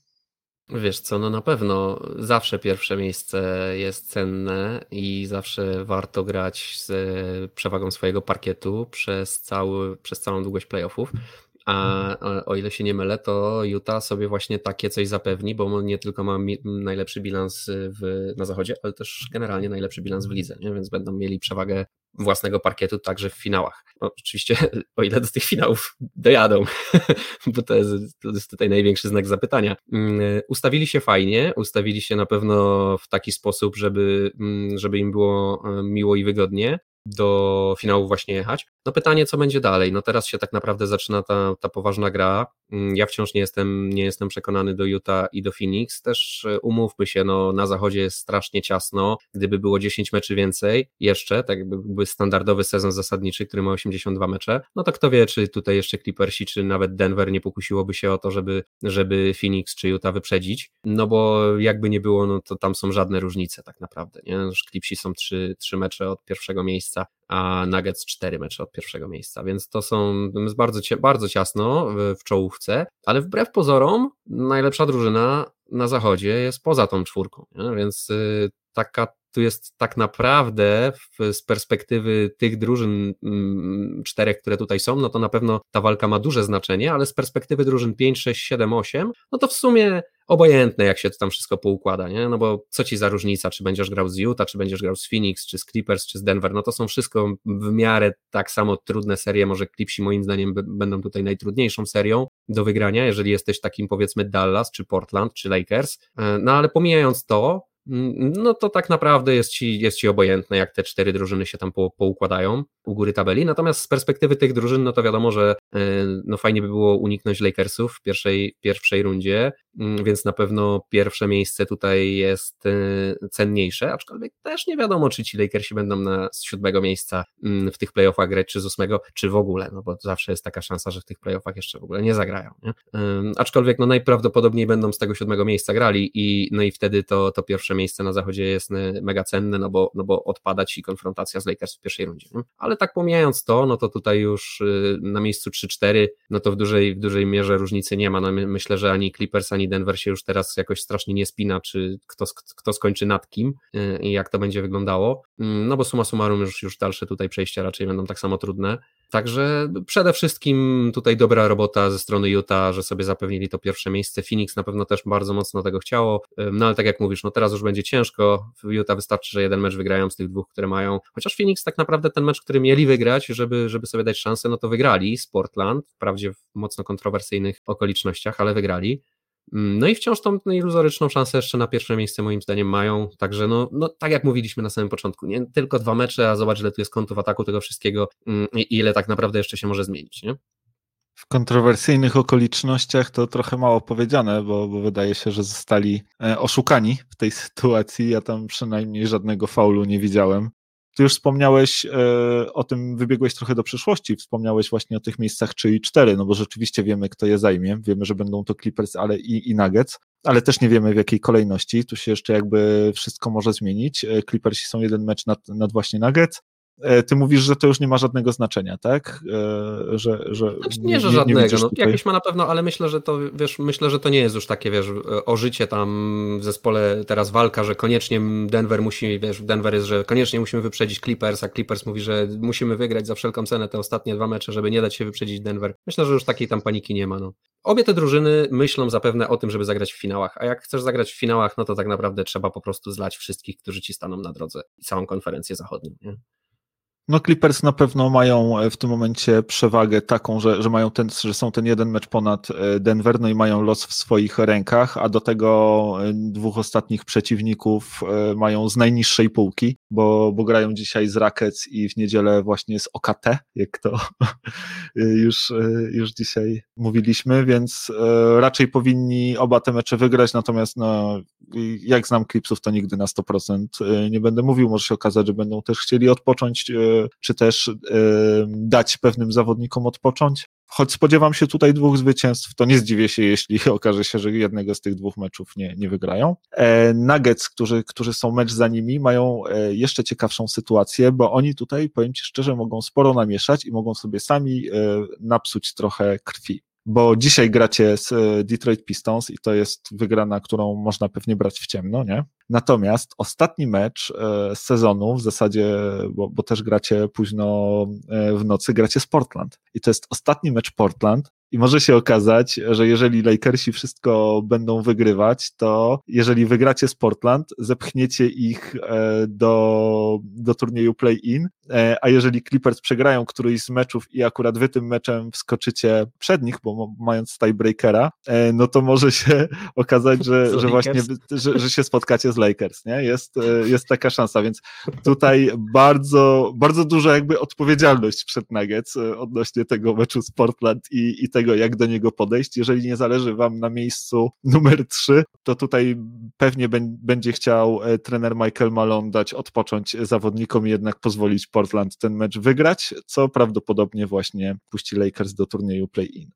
Wiesz co, no na pewno zawsze pierwsze miejsce jest cenne i zawsze warto grać z przewagą swojego parkietu przez, cały, przez całą długość playoffów. A o ile się nie mylę, to Utah sobie właśnie takie coś zapewni, bo nie tylko ma najlepszy bilans w, na zachodzie, ale też generalnie najlepszy bilans w lidze, nie? więc będą mieli przewagę własnego parkietu także w finałach. No, oczywiście, o ile do tych finałów dojadą, bo to jest, to jest tutaj największy znak zapytania. Mm, ustawili się fajnie, ustawili się na pewno w taki sposób, żeby, mm, żeby im było e, miło i wygodnie do finału właśnie jechać. No pytanie, co będzie dalej? No teraz się tak naprawdę zaczyna ta, ta poważna gra. Mm, ja wciąż nie jestem, nie jestem przekonany do Utah i do Phoenix. Też e, umówmy się, no na zachodzie jest strasznie ciasno. Gdyby było 10 meczy więcej jeszcze, tak jakby standardowy sezon zasadniczy, który ma 82 mecze, no to kto wie, czy tutaj jeszcze Clippersi, czy nawet Denver nie pokusiłoby się o to, żeby, żeby Phoenix czy Utah wyprzedzić. No bo jakby nie było, no to tam są żadne różnice tak naprawdę. Nie? Clipsi są trzy, trzy mecze od pierwszego miejsca, a Nuggets 4 mecze od pierwszego miejsca, więc to są jest bardzo, bardzo ciasno w, w czołówce, ale wbrew pozorom najlepsza drużyna na zachodzie jest poza tą czwórką, nie? więc y, taka tu jest tak naprawdę w, z perspektywy tych drużyn mm, czterech, które tutaj są, no to na pewno ta walka ma duże znaczenie, ale z perspektywy drużyn 5, 6, 7, 8, no to w sumie obojętne, jak się to tam wszystko poukłada, nie? No bo co ci za różnica, czy będziesz grał z Utah, czy będziesz grał z Phoenix, czy z Clippers, czy z Denver, no to są wszystko w miarę tak samo trudne serie, może Clipsi moim zdaniem będą tutaj najtrudniejszą serią do wygrania, jeżeli jesteś takim powiedzmy Dallas, czy Portland, czy Lakers, e, no ale pomijając to, no to tak naprawdę jest ci, jest ci obojętne, jak te cztery drużyny się tam po, poukładają u góry tabeli. Natomiast z perspektywy tych drużyn, no to wiadomo, że e, no fajnie by było uniknąć Lakersów w pierwszej, pierwszej rundzie, mm, więc na pewno pierwsze miejsce tutaj jest e, cenniejsze, aczkolwiek też nie wiadomo, czy ci Lakersi będą na, z siódmego miejsca mm, w tych playoffach grać, czy z ósmego, czy w ogóle, no bo zawsze jest taka szansa, że w tych playoffach jeszcze w ogóle nie zagrają. Nie? Aczkolwiek no najprawdopodobniej będą z tego siódmego miejsca grali i no i wtedy to, to pierwsze miejsce na zachodzie jest e, mega cenne, no bo, no bo odpada ci konfrontacja z Lakers w pierwszej rundzie. Nie? Ale tak pomijając to, no to tutaj już y, na miejscu 3-4, no to w dużej, w dużej mierze różnicy nie ma. No myślę, że ani Clippers, ani Denver się już teraz jakoś strasznie nie spina, czy kto, kto skończy nad kim y, i jak to będzie wyglądało. Mm, no bo suma summarum już, już dalsze tutaj przejścia raczej będą tak samo trudne. Także przede wszystkim tutaj dobra robota ze strony Utah, że sobie zapewnili to pierwsze miejsce. Phoenix na pewno też bardzo mocno tego chciało, no ale tak jak mówisz, no teraz już będzie ciężko. W Utah wystarczy, że jeden mecz wygrają z tych dwóch, które mają. Chociaż Phoenix tak naprawdę ten mecz, który mieli wygrać, żeby, żeby sobie dać szansę, no to wygrali z Portland, wprawdzie w mocno kontrowersyjnych okolicznościach, ale wygrali. Mm, no i wciąż tą iluzoryczną szansę jeszcze na pierwsze miejsce moim zdaniem mają, także no, no tak jak mówiliśmy na samym początku, nie tylko dwa mecze, a zobacz ile tu jest kątów ataku tego wszystkiego mm, i ile tak naprawdę jeszcze się może zmienić, nie? W kontrowersyjnych okolicznościach to trochę mało powiedziane, bo, bo, wydaje się, że zostali e, oszukani w tej sytuacji. Ja tam przynajmniej żadnego faulu nie widziałem. Ty już wspomniałeś e, o tym, wybiegłeś trochę do przyszłości, wspomniałeś właśnie o tych miejscach 3 i 4, no bo rzeczywiście wiemy, kto je zajmie, wiemy, że będą to Clippers, ale i, i Nuggets, ale też nie wiemy w jakiej kolejności, tu się jeszcze jakby wszystko może zmienić. E, Clippersi są jeden mecz nad, nad właśnie Nuggets, ty mówisz, że to już nie ma żadnego znaczenia, tak? E, że, że znaczy nie, że nie, żadnego. Nie no, jakieś ma na pewno, ale myślę, że to wiesz, myślę, że to nie jest już takie, wiesz, o życie tam w zespole teraz walka, że koniecznie Denver musi, wiesz, Denver jest, że koniecznie musimy wyprzedzić Clippers, a Clippers mówi, że musimy wygrać za wszelką cenę te ostatnie dwa mecze, żeby nie dać się wyprzedzić Denver. Myślę, że już takiej tam paniki nie ma. No. Obie te drużyny myślą zapewne o tym, żeby zagrać w finałach, a jak chcesz zagrać w finałach, no to tak naprawdę trzeba po prostu zlać wszystkich, którzy ci staną na drodze i całą konferencję zachodnią. Nie? No Clippers na pewno mają e, w tym momencie przewagę taką, że, że mają ten, że są ten jeden mecz ponad e, Denver, no i mają los w swoich rękach, a do tego e, dwóch ostatnich przeciwników mają z najniższej półki, bo, bo grają dzisiaj z Rackets i w niedzielę właśnie z OKT, jak to już, już dzisiaj mówiliśmy, więc raczej powinni oba te mecze wygrać, natomiast no, jak znam Clipsów, to nigdy na 100% nie będę mówił, może się okazać, że będą też chcieli odpocząć czy też dać pewnym zawodnikom odpocząć. Choć spodziewam się tutaj dwóch zwycięstw, to nie zdziwię się, jeśli okaże się, że jednego z tych dwóch meczów nie, nie wygrają. E, Nuggets, którzy, którzy są mecz za nimi, mają e, jeszcze ciekawszą sytuację, bo oni tutaj, powiem Ci szczerze, mogą sporo namieszać i mogą sobie sami e, napsuć trochę krwi bo dzisiaj gracie z Detroit Pistons i to jest wygrana, którą można pewnie brać w ciemno, nie? Natomiast ostatni mecz e, z sezonu, w zasadzie, bo, bo też gracie późno e, w nocy, gracie z Portland. I to jest ostatni mecz Portland, i może się okazać, że jeżeli Lakersi wszystko będą wygrywać, to jeżeli wygracie z Portland, zepchniecie ich e, do, do turnieju play-in, a jeżeli Clippers przegrają któryś z meczów i akurat wy tym meczem wskoczycie przed nich, bo mając tiebreakera, no to może się okazać, że, że właśnie, że, że się spotkacie z Lakers, nie? Jest, jest taka szansa, więc tutaj bardzo, bardzo duża jakby odpowiedzialność przed Nuggets odnośnie tego meczu z Portland i, i tego, tego, jak do niego podejść. Jeżeli nie zależy Wam na miejscu numer 3, to tutaj pewnie będzie chciał e, trener Michael Malone dać odpocząć zawodnikom i jednak pozwolić Portland ten mecz wygrać, co prawdopodobnie właśnie puści Lakers do turnieju play-in.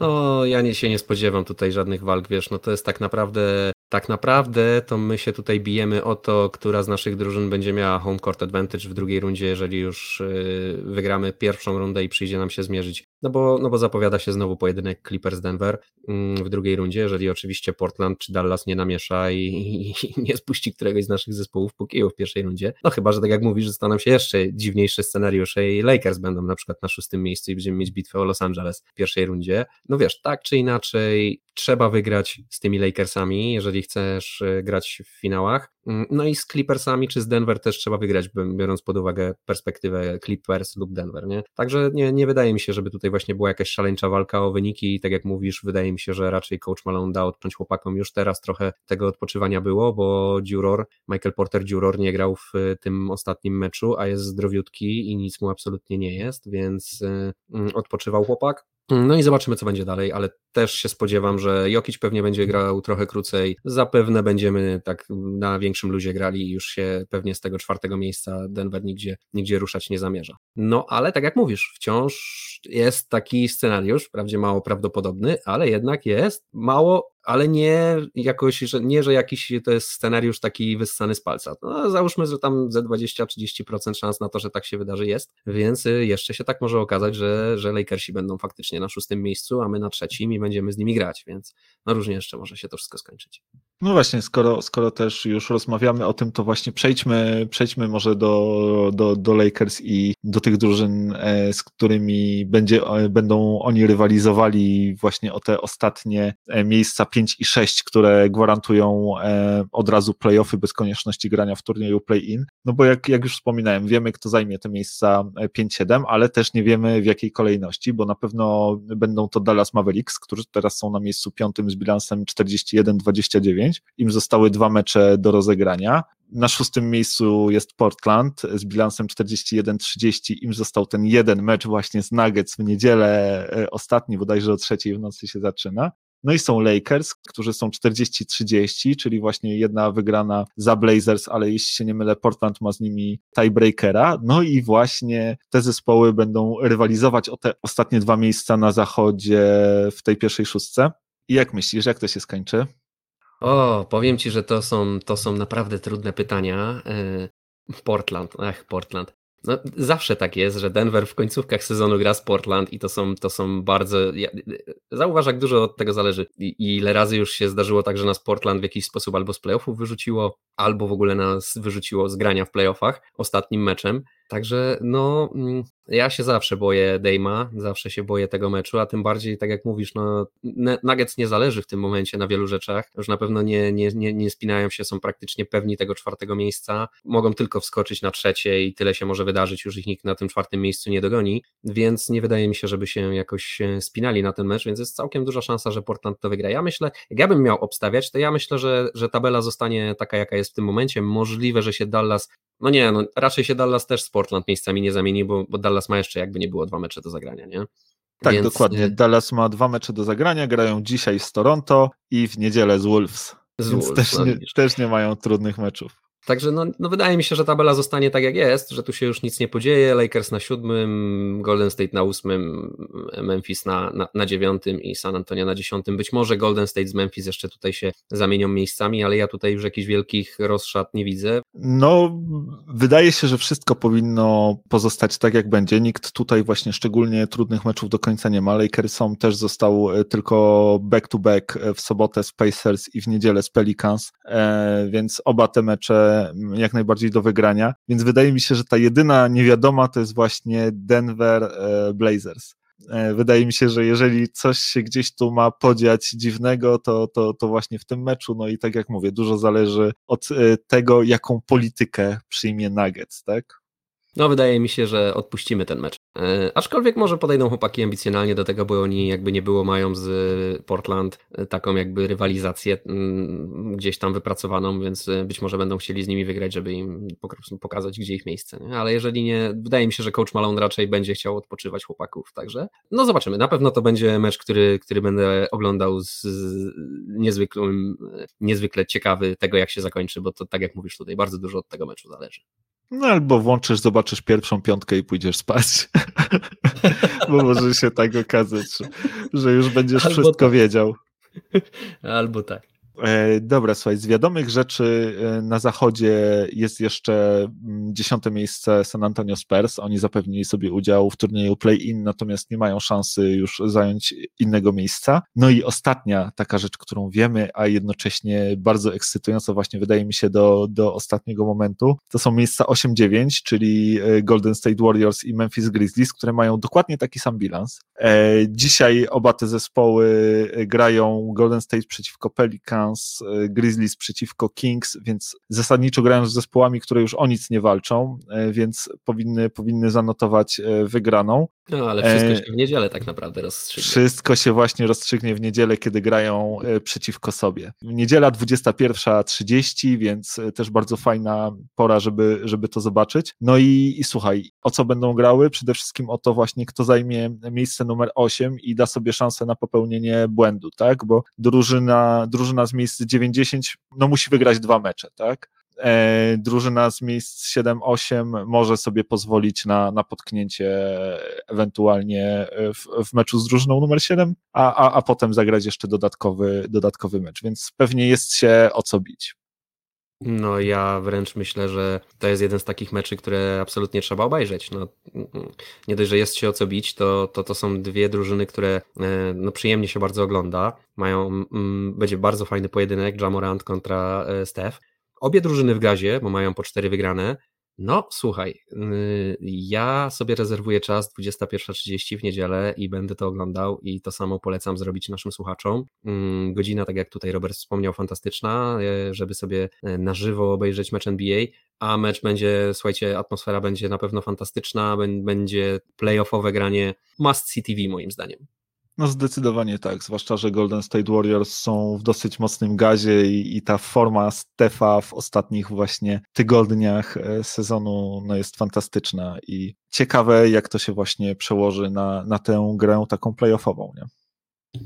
No, ja nie, się nie spodziewam tutaj żadnych walk, wiesz, no to jest tak naprawdę tak naprawdę to my się tutaj bijemy o to, która z naszych drużyn będzie miała home court advantage w drugiej rundzie, jeżeli już y, wygramy pierwszą rundę i przyjdzie nam się zmierzyć. No bo, no bo zapowiada się znowu pojedynek Clippers-Denver mm, w drugiej rundzie, jeżeli oczywiście Portland czy Dallas nie namiesza i, i, i, nie spuści któregoś z naszych zespołów po kiju w pierwszej rundzie. No chyba, że tak jak mówisz, staną się jeszcze dziwniejsze scenariusze i Lakers będą na przykład na szóstym miejscu i będziemy mieć bitwę o Los Angeles w pierwszej rundzie. No wiesz, tak czy inaczej trzeba wygrać z tymi Lakersami, jeżeli chcesz e, grać w finałach. Mm, no i z Clippersami czy z Denver też trzeba wygrać, biorąc pod uwagę perspektywę Clippers lub Denver, nie? Także nie, nie wydaje mi się, żeby tutaj właśnie była jakaś szaleńcza walka o wyniki i tak jak mówisz, wydaje mi się, że raczej coach Malone da odpiąć chłopakom już teraz trochę tego odpoczywania było, bo Duror, Michael Porter Duror nie grał w tym ostatnim meczu, a jest zdrowiutki i nic mu absolutnie nie jest, więc e, mm, odpoczywał chłopak. No i zobaczymy, co będzie dalej, ale też się spodziewam, że Jokic pewnie będzie grał trochę krócej. Zapewne będziemy tak na większym luzie grali i już się pewnie z tego czwartego miejsca Denver nigdzie, nigdzie ruszać nie zamierza. No ale tak jak mówisz, wciąż jest taki scenariusz, wprawdzie mało prawdopodobny, ale jednak jest mało ale nie jakoś, że nie, że jakiś to jest scenariusz taki wyssany z palca. No, załóżmy, że tam ze 20-30% szans na to, że tak się wydarzy jest, więc y, jeszcze się tak może okazać, że, że Lakersi będą faktycznie na szóstym miejscu, a my na trzecim i będziemy z nimi grać, więc no różnie jeszcze może się to wszystko skończyć. No właśnie, skoro, skoro też już rozmawiamy o tym, to właśnie przejdźmy, przejdźmy może do, do, do Lakers i do tych drużyn, e, z którymi będzie, e, będą oni rywalizowali właśnie o te ostatnie e, miejsca 5 i 6, które gwarantują od razu playoffy bez konieczności grania w turnieju play-in. No bo jak, jak już wspominałem, wiemy, kto zajmie te miejsca 5-7, ale też nie wiemy w jakiej kolejności, bo na pewno będą to Dallas Mavericks, którzy teraz są na miejscu piątym z bilansem 41-29 im zostały dwa mecze do rozegrania. Na szóstym miejscu jest Portland z bilansem 41-30. Im został ten jeden mecz właśnie z Nuggets w niedzielę, e, ostatni bodajże o trzeciej w nocy się zaczyna. No i są Lakers, którzy są 40-30, czyli właśnie jedna wygrana za Blazers, ale jeśli się nie mylę, Portland ma z nimi tiebreakera. No i właśnie te zespoły będą rywalizować o te ostatnie dwa miejsca na zachodzie w tej pierwszej szóstce. I jak myślisz, jak to się skończy? O, powiem ci, że to są, to są naprawdę trudne pytania. E, Portland, ach, Portland. No, zawsze tak jest, że Denver w końcówkach sezonu gra z Portland i to są, to są bardzo. Ja, zauważ, jak dużo od tego zależy. I, ile razy już się zdarzyło tak, że nas Portland w jakiś sposób albo z playoffów wyrzuciło, albo w ogóle nas wyrzuciło z grania w playoffach ostatnim meczem. Także no, mm, ja się zawsze boję Dejma, zawsze się boję tego meczu, a tym bardziej, tak jak mówisz, no, Nuggets nie zależy w tym momencie na wielu rzeczach. Już na pewno nie, nie, nie, nie spinają się, są praktycznie pewni tego czwartego miejsca. Mogą tylko wskoczyć na trzecie i tyle się może wydarzyć, już ich nikt na tym czwartym miejscu nie dogoni, więc nie wydaje mi się, żeby się jakoś spinali na ten mecz, więc jest całkiem duża szansa, że Portland to wygra. Ja myślę, jak ja bym miał obstawiać, to ja myślę, że, że tabela zostanie taka, jaka jest w tym momencie. Możliwe, że się Dallas no nie, no raczej się Dallas też z Portland miejscami nie zamieni, bo, bo Dallas ma jeszcze jakby nie było dwa mecze do zagrania, nie? Tak, Więc... dokładnie. Dallas ma dwa mecze do zagrania, grają dzisiaj z Toronto i w niedzielę z Wolves. Z Więc Wolves, też, nie, też nie mają trudnych meczów. Także no, no wydaje mi się, że tabela zostanie tak jak jest, że tu się już nic nie podzieje. Lakers na siódmym, Golden State na ósmym, Memphis na, na, na dziewiątym i San Antonio na dziesiątym. Być może Golden State z Memphis jeszcze tutaj się zamienią miejscami, ale ja tutaj już jakichś wielkich rozszat nie widzę. No, wydaje się, że wszystko powinno pozostać tak jak będzie. Nikt tutaj właśnie szczególnie trudnych meczów do końca nie ma. Lakersom też został e, tylko back-to-back -back w sobotę z Pacers i w niedzielę z Pelicans, e, więc oba te mecze jak najbardziej do wygrania. Więc wydaje mi się, że ta jedyna niewiadoma to jest właśnie Denver e, Blazers. E, wydaje mi się, że jeżeli coś się gdzieś tu ma podziać dziwnego, to, to, to właśnie w tym meczu. No i tak jak mówię, dużo zależy od e, tego, jaką politykę przyjmie Nuggets, tak? No, wydaje mi się, że odpuścimy ten mecz. E, aczkolwiek może podejdą chłopaki ambicjonalnie do tego, bo oni jakby nie było mają z Portland e, taką jakby rywalizację mm, gdzieś tam wypracowaną, więc e, być może będą chcieli z nimi wygrać, żeby im pokazać, gdzie ich miejsce. Nie? Ale jeżeli nie, wydaje mi się, że coach Malone raczej będzie chciał odpoczywać chłopaków, także no zobaczymy. Na pewno to będzie mecz, który, który będę oglądał z niezwykłym, niezwykle ciekawy tego, jak się zakończy, bo to tak jak mówisz tutaj, bardzo dużo od tego meczu zależy. No albo włączysz, zobaczysz pierwszą piątkę i pójdziesz spać. Bo może się tak okazać, że już będziesz albo wszystko tak. wiedział. Albo tak. E, dobra, słuchaj, z wiadomych rzeczy e, na zachodzie jest jeszcze mm, dziesiąte miejsce San Antonio Spurs. Oni zapewnili sobie udział w turnieju play-in, natomiast nie mają szansy już zająć innego miejsca. No i ostatnia taka rzecz, którą wiemy, a jednocześnie bardzo ekscytująca właśnie wydaje mi się do, do ostatniego momentu, to są miejsca 8-9, czyli e, Golden State Warriors i Memphis Grizzlies, które mają dokładnie taki sam bilans. Dzisiaj oba te zespoły grają Golden State przeciwko Pelicans, Pelicans, Grizzlies przeciwko Kings, więc zasadniczo grają z zespołami, które już o nic nie walczą, e, więc powinny, powinny zanotować e, wygraną. No, ale wszystko się w niedzielę tak naprawdę rozstrzygnie. Wszystko się właśnie rozstrzygnie w niedzielę, kiedy grają przeciwko sobie. Niedziela 21.30, więc też bardzo fajna pora, żeby, żeby to zobaczyć. No i, i słuchaj, o co będą grały? Przede wszystkim o to właśnie, kto zajmie miejsce numer 8 i da sobie szansę na popełnienie błędu, tak? Bo drużyna, drużyna z miejsc 90 no musi wygrać dwa mecze, tak? E, drużyna z miejsc 7-8 może sobie pozwolić na, na potknięcie ewentualnie w, w meczu z drużyną numer 7, a, a, a potem zagrać jeszcze dodatkowy, dodatkowy mecz, więc pewnie jest się o co bić. No ja wręcz myślę, że to jest jeden z takich meczy, które absolutnie trzeba obejrzeć. No, nie dość, że jest się o co bić, to to, to są dwie drużyny, które e, no, przyjemnie się bardzo ogląda. Mają, mm, będzie bardzo fajny pojedynek Jamorant kontra e, Steph. Obie drużyny w gazie, bo mają po cztery wygrane. No, słuchaj, y, ja sobie rezerwuję czas 21.30 w niedzielę i będę to oglądał i to samo polecam zrobić naszym słuchaczom. Mm, godzina, tak jak tutaj Robert wspomniał, fantastyczna, e, żeby sobie e, na żywo obejrzeć mecz NBA, a mecz będzie, słuchajcie, atmosfera będzie na pewno fantastyczna, będzie playoffowe granie must see TV moim zdaniem. No zdecydowanie tak, zwłaszcza, że Golden State Warriors są w dosyć mocnym gazie i, i ta forma Stefa w ostatnich właśnie tygodniach e, sezonu no jest fantastyczna i ciekawe, jak to się właśnie przełoży na, na tę grę taką playoffową, nie?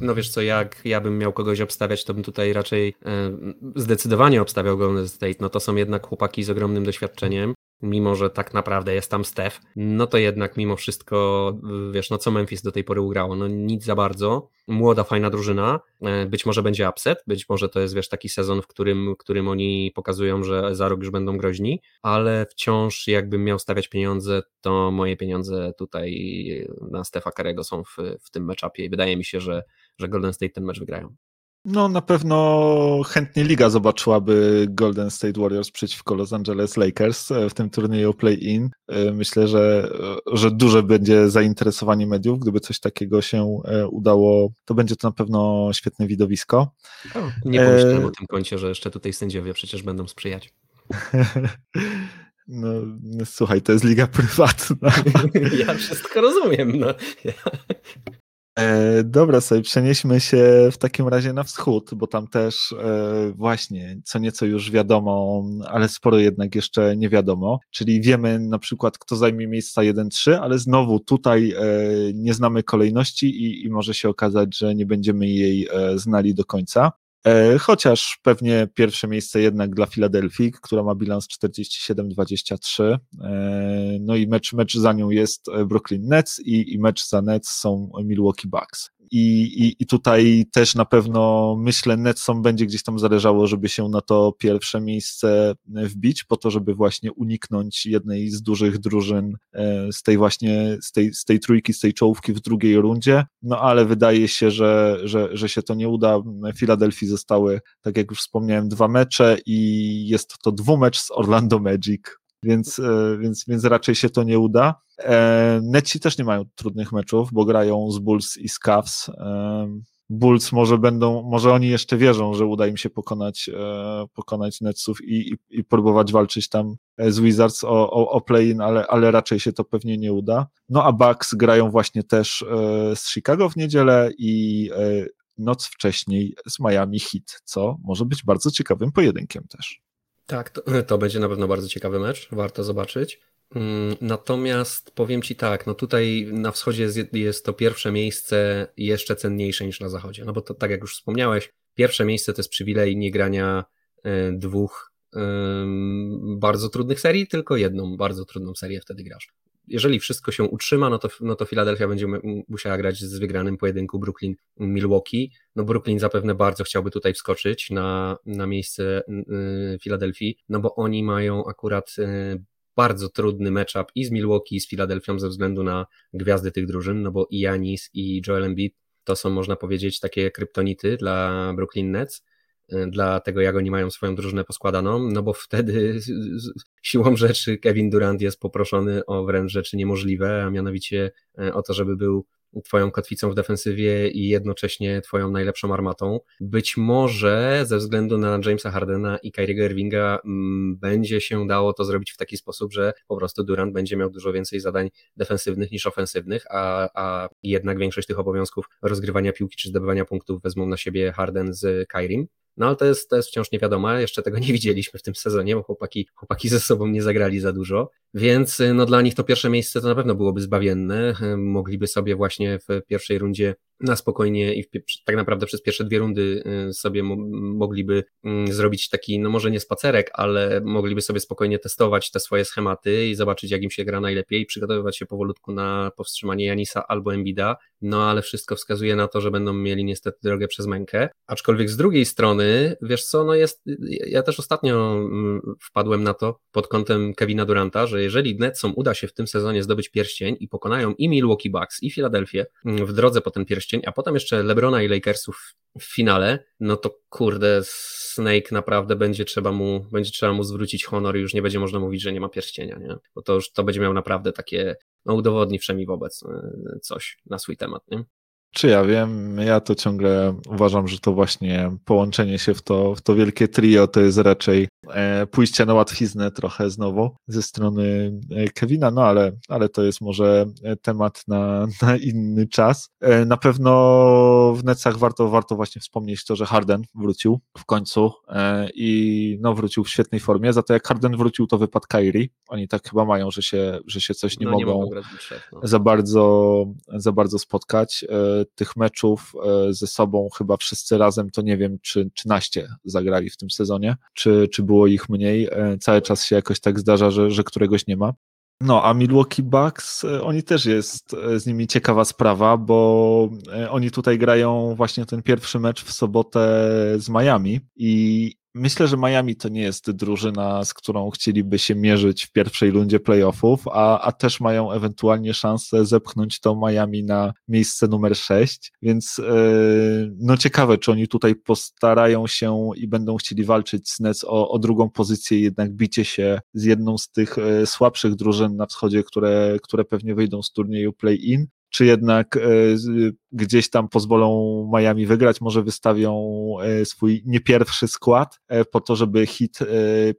No wiesz co, jak ja bym miał kogoś obstawiać, to bym tutaj raczej e, zdecydowanie obstawiał Golden State. No to są jednak chłopaki z ogromnym doświadczeniem mimo że tak naprawdę jest tam Steph, no to jednak mimo wszystko, wiesz, no co Memphis do tej pory ugrało, no nic za bardzo, młoda, fajna drużyna, e, być może będzie upset, być może to jest, wiesz, taki sezon, w którym, którym oni pokazują, że za rok już będą groźni, ale wciąż jakbym miał stawiać pieniądze, to moje pieniądze tutaj na Stefa Karego są w, w tym meczapie i wydaje mi się, że, że Golden State ten mecz wygrają. No na pewno chętnie liga zobaczyłaby Golden State Warriors przeciwko Los Angeles Lakers e, w tym turnieju play-in. E, myślę, że, e, że duże będzie zainteresowanie mediów, gdyby coś takiego się udało, to będzie to na pewno świetne widowisko. O, nie pomyślałem e... o tym kącie, że jeszcze tutaj sędziowie przecież będą sprzyjać. No, słuchaj, to jest liga prywatna. Ja wszystko rozumiem. No. E, dobra, sobie przenieśmy się w takim razie na wschód, bo tam też e, właśnie co nieco już wiadomo, ale sporo jednak jeszcze nie wiadomo. Czyli wiemy na przykład, kto zajmie miejsca 1-3, ale znowu tutaj e, nie znamy kolejności i, i może się okazać, że nie będziemy jej znali do końca. E, chociaż pewnie pierwsze miejsce jednak dla Filadelfii, która ma bilans 47-23. E, no i mecz, mecz za nią jest Brooklyn Nets i, i mecz za Nets są Milwaukee Bucks. I, i, I tutaj też na pewno myślę, Netsom będzie gdzieś tam zależało, żeby się na to pierwsze miejsce wbić, po to, żeby właśnie uniknąć jednej z dużych drużyn e, z tej właśnie, z tej, z tej trójki, z tej czołówki w drugiej rundzie. No ale wydaje się, że, że, że się to nie uda. Filadelfii zostały, tak jak już wspomniałem, dwa mecze i jest to dwumecz z Orlando Magic więc, e, więc, więc raczej się to nie uda. E, Neci też nie mają trudnych meczów, bo grają z Bulls i z Cavs. E, Bulls może będą, może oni jeszcze wierzą, że uda im się pokonać, pokonać Netsów i, i, i próbować walczyć tam z Wizards o, o, o play-in, ale, ale raczej się to pewnie nie uda. No a Bucks grają właśnie też z Chicago w niedzielę i noc wcześniej z Miami Heat, co może być bardzo ciekawym pojedynkiem też. Tak, to, to będzie na pewno bardzo ciekawy mecz, warto zobaczyć. Mm, natomiast powiem Ci tak, no tutaj na wschodzie jest, to pierwsze miejsce jeszcze cenniejsze niż na zachodzie, no bo to tak jak już wspomniałeś, pierwsze miejsce to jest przywilej nie grania e, dwóch bardzo trudnych serii, tylko jedną bardzo trudną serię wtedy grasz jeżeli wszystko się utrzyma, no to, no to Philadelphia będzie musiała grać z wygranym pojedynku Brooklyn-Milwaukee. No Brooklyn zapewne bardzo chciałby tutaj wskoczyć na, na miejsce Filadelfii, no bo oni mają akurat y, bardzo trudny matchup i z Milwaukee, i z Filadelfią ze względu na gwiazdy tych drużyn, no bo i Janis, i Joel Embiid to są, można powiedzieć, takie kryptonity dla Brooklyn Nets Y, dla tego, jak oni mają swoją drużynę poskładaną, no bo wtedy siłą rzeczy Kevin Durant jest poproszony o wręcz rzeczy niemożliwe, a mianowicie y, o to, żeby był twoją kotwicą w defensywie i jednocześnie twoją najlepszą armatą. Być może ze względu na Jamesa Hardena i Kyriego Irvinga mm, będzie się dało to zrobić w taki sposób, że po prostu Durant będzie miał dużo więcej zadań defensywnych niż ofensywnych, a, a jednak większość tych obowiązków rozgrywania piłki czy zdobywania punktów wezmą na siebie Harden z Kyrim. No ale to jest, to jest wciąż nie wiadomo, jeszcze tego nie widzieliśmy w tym sezonie, bo chłopaki, chłopaki ze sobą nie zagrali za dużo, więc no dla nich to pierwsze miejsce to na pewno byłoby zbawienne. Mogliby sobie właśnie w pierwszej rundzie na spokojnie i w, tak naprawdę przez pierwsze dwie rundy y, sobie mogliby mm, zrobić taki, no może nie spacerek, ale mogliby sobie spokojnie testować te swoje schematy i zobaczyć, jak im się gra najlepiej przygotowywać się powolutku na powstrzymanie Janisa albo Embida, no ale wszystko wskazuje na to, że będą mieli niestety drogę przez mękę. Aczkolwiek z drugiej strony, wiesz co, no jest, ja też ostatnio mm, wpadłem na to pod kątem Kevina Duranta, że jeżeli Netsom uda się w tym sezonie zdobyć pierścień i pokonają i Milwaukee Bucks i Filadelfię mm, w drodze po ten pierścień, a potem jeszcze LeBrona i Lakersów w finale, no to kurde, Snake naprawdę będzie trzeba mu, będzie trzeba mu zwrócić honor i już nie będzie można mówić, że nie ma pierścienia, nie? Bo to już to będzie miał naprawdę takie, no udowodni wszemi wobec e, coś na swój temat, nie? Czy ja wiem, ja to ciągle uważam, że to właśnie połączenie się w to, w to wielkie trio to jest raczej pójście na łatwiznę trochę znowu ze strony e, Kevina, no ale, ale to jest może temat na, na inny czas. E, na pewno w Necach warto, warto właśnie wspomnieć to, że Harden wrócił w końcu e, i no wrócił w świetnej formie, za to jak Harden wrócił to wypadł Kyrie, oni tak chyba mają, że się, że się coś nie no, mogą, nie no. za, bardzo, za bardzo spotkać e, tych meczów e, ze sobą chyba wszyscy razem, to nie wiem, czy 13 zagrali w tym sezonie, czy, czy było ich mniej. E, cały czas się jakoś tak zdarza, że, że któregoś nie ma. No, a Milwaukee Bucks, e, oni też jest z nimi ciekawa sprawa, bo oni tutaj grają właśnie ten pierwszy mecz w sobotę z Miami i Myślę, że Miami to nie jest drużyna, z którą chcieliby się mierzyć w pierwszej rundzie playoffów, a, a też mają ewentualnie szansę zepchnąć to Miami na miejsce numer 6, więc yy, no ciekawe, czy oni tutaj postarają się i będą chcieli walczyć z Nets o, o drugą pozycję, jednak bicie się z jedną z tych yy, słabszych drużyn na wschodzie, które, które pewnie wyjdą z turnieju play-in, czy jednak e, gdzieś tam pozwolą Miami wygrać, może wystawią e, swój nie pierwszy skład e, po to, żeby hit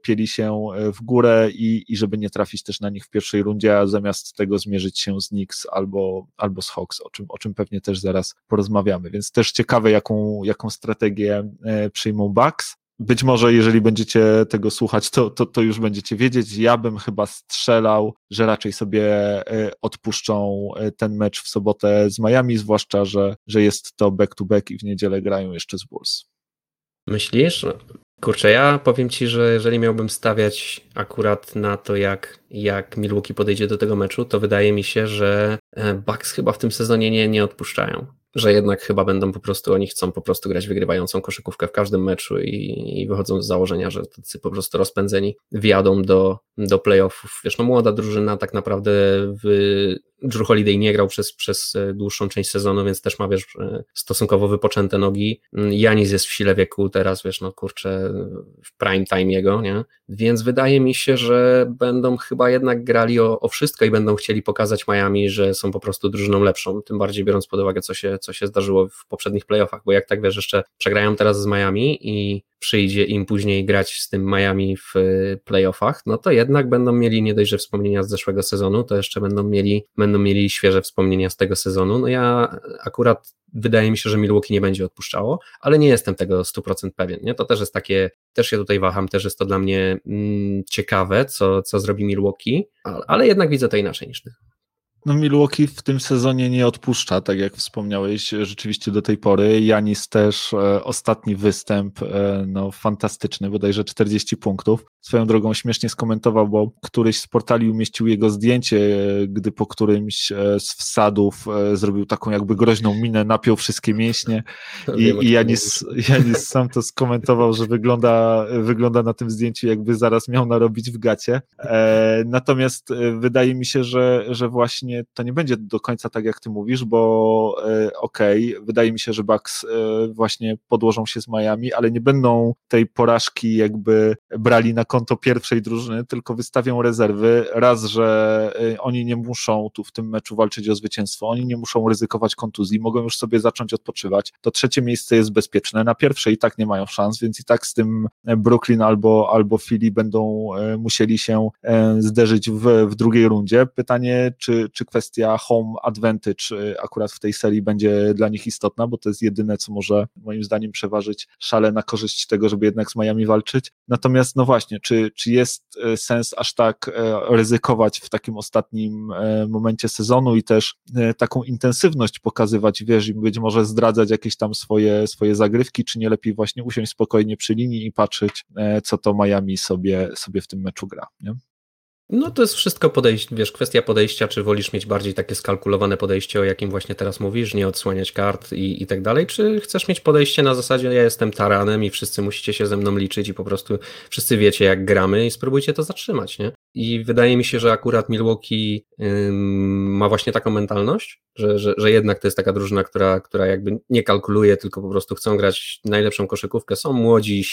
pieli się w górę i, i żeby nie trafić też na nich w pierwszej rundzie, a zamiast tego zmierzyć się z Knicks albo, albo z Hawks, o czym, o czym pewnie też zaraz porozmawiamy. Więc też ciekawe, jaką, jaką strategię przyjmą Bucks. Być może, jeżeli będziecie tego słuchać, to, to, to już będziecie wiedzieć. Ja bym chyba strzelał, że raczej sobie e, odpuszczą e, ten mecz w sobotę z Miami, zwłaszcza, że, że jest to back-to-back i w niedzielę grają jeszcze z Bulls. Myślisz? Kurczę, ja powiem Ci, że jeżeli miałbym stawiać akurat na to, jak, jak Milwaukee podejdzie do tego meczu, to wydaje mi się, że e, Bucks chyba w tym sezonie nie, nie odpuszczają że jednak chyba będą po prostu, oni chcą po prostu grać wygrywającą koszykówkę w każdym meczu i, i wychodzą z założenia, że tacy po prostu rozpędzeni wjadą do, do playoffów. Wiesz, no młoda drużyna tak naprawdę w Drew Holiday nie grał przez, przez e, dłuższą część sezonu, więc też ma, wiesz, e, stosunkowo wypoczęte nogi. Mm, Janis jest w sile wieku, teraz, wiesz, no kurczę, w prime time jego, nie? Więc wydaje mi się, że będą chyba jednak grali o, o wszystko i będą chcieli pokazać Miami, że są po prostu drużyną lepszą, tym bardziej biorąc pod uwagę, co się, co się zdarzyło w poprzednich playoffach, bo jak tak, wiesz, jeszcze przegrają teraz z Miami i przyjdzie im później grać z tym Miami w y, playoffach, no to jednak będą mieli nie dość, że wspomnienia z zeszłego sezonu, to jeszcze będą mieli, będą mieli świeże wspomnienia z tego sezonu. No ja akurat wydaje mi się, że Milwaukee nie będzie odpuszczało, ale nie jestem tego 100% pewien. Nie? To też jest takie, też się tutaj waham, też jest to dla mnie mm, ciekawe, co, co zrobi Milwaukee, ale, jednak widzę to inaczej niż ty. No Milwaukee w tym sezonie nie odpuszcza, tak jak wspomniałeś, rzeczywiście do tej pory. Janis też e, ostatni występ, e, no fantastyczny, bodajże 40 punktów. Swoją drogą śmiesznie skomentował, bo któryś z portali umieścił jego zdjęcie, gdy po którymś e, z wsadów e, zrobił taką jakby groźną minę, napiął wszystkie mięśnie i, i Janis, Janis sam to skomentował, że wygląda, wygląda na tym zdjęciu jakby zaraz miał narobić w gacie. E, natomiast wydaje mi się, że, że właśnie to nie będzie do końca tak, jak ty mówisz, bo okej, okay, wydaje mi się, że Bucks właśnie podłożą się z Miami, ale nie będą tej porażki jakby brali na konto pierwszej drużyny, tylko wystawią rezerwy. Raz, że e, oni nie muszą tu w tym meczu walczyć o zwycięstwo, oni nie muszą ryzykować kontuzji, mogą już sobie zacząć odpoczywać. To trzecie miejsce jest bezpieczne. Na pierwsze i tak nie mają szans, więc i tak z tym Brooklyn albo, albo Philly będą musieli się zderzyć w, w drugiej rundzie. Pytanie, czy, czy kwestia home advantage y, akurat w tej serii będzie dla nich istotna, bo to jest jedyne, co może moim zdaniem przeważyć szale na korzyść tego, żeby jednak z Miami walczyć. Natomiast no właśnie, właśnie, czy, czy jest sens aż tak ryzykować w takim ostatnim momencie sezonu i też taką intensywność pokazywać, wiesz, i być może zdradzać jakieś tam swoje, swoje zagrywki, czy nie lepiej właśnie usiąść spokojnie przy linii i patrzeć, co to Miami sobie, sobie w tym meczu gra. Nie? No to jest wszystko podejście, wiesz, kwestia podejścia, czy wolisz mieć bardziej takie skalkulowane podejście, o jakim właśnie teraz mówisz, nie odsłaniać kart i, i tak dalej, czy chcesz mieć podejście na zasadzie, ja jestem taranem i wszyscy musicie się ze mną liczyć i po prostu wszyscy wiecie jak gramy i spróbujcie to zatrzymać, nie? I wydaje mi się, że akurat Milwaukee ma właśnie taką mentalność, że, że, że jednak to jest taka drużyna, która, która jakby nie kalkuluje, tylko po prostu chcą grać najlepszą koszykówkę, są młodzi,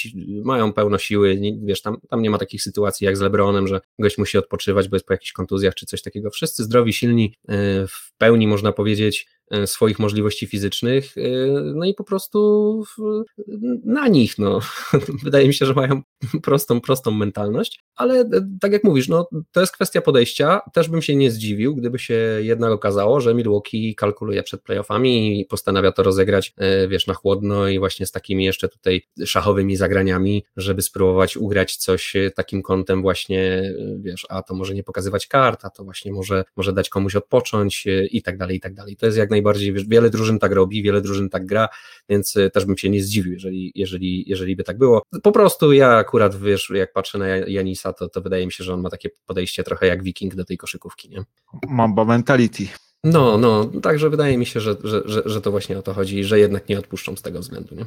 mają pełno siły, wiesz, tam, tam nie ma takich sytuacji jak z LeBronem, że gość musi odpoczywać, bo jest po jakichś kontuzjach czy coś takiego. Wszyscy zdrowi, silni, y, w pełni można powiedzieć swoich możliwości fizycznych, e, no i po prostu na nich, no. Wydaje mi się, że mają prostą, prostą mentalność, ale e, tak jak mówisz, no to jest kwestia podejścia, też bym się nie zdziwił, gdyby się jednak okazało, że Milwaukee kalkuluje przed playoffami i postanawia to rozegrać, wiesz, na chłodno i właśnie z takimi jeszcze tutaj szachowymi zagraniami, żeby spróbować ugrać coś takim kątem właśnie, wiesz, a to może nie pokazywać kart, a to właśnie może, może dać komuś odpocząć i tak dalej, i tak dalej. To jest jak najbardziej, wiele drużyn tak robi, wiele drużyn tak gra, więc e, też bym się nie zdziwił, jeżeli, jeżeli, jeżeli by tak było. Po prostu ja akurat, wiesz, jak patrzę na Janisa, to, to wydaje mi się, że on ma takie podejście trochę jak wiking do tej koszykówki, nie? Mamba mentality. No, no, także wydaje mi się, że, że, że, że to właśnie o to chodzi, że jednak nie odpuszczą z tego względu, nie?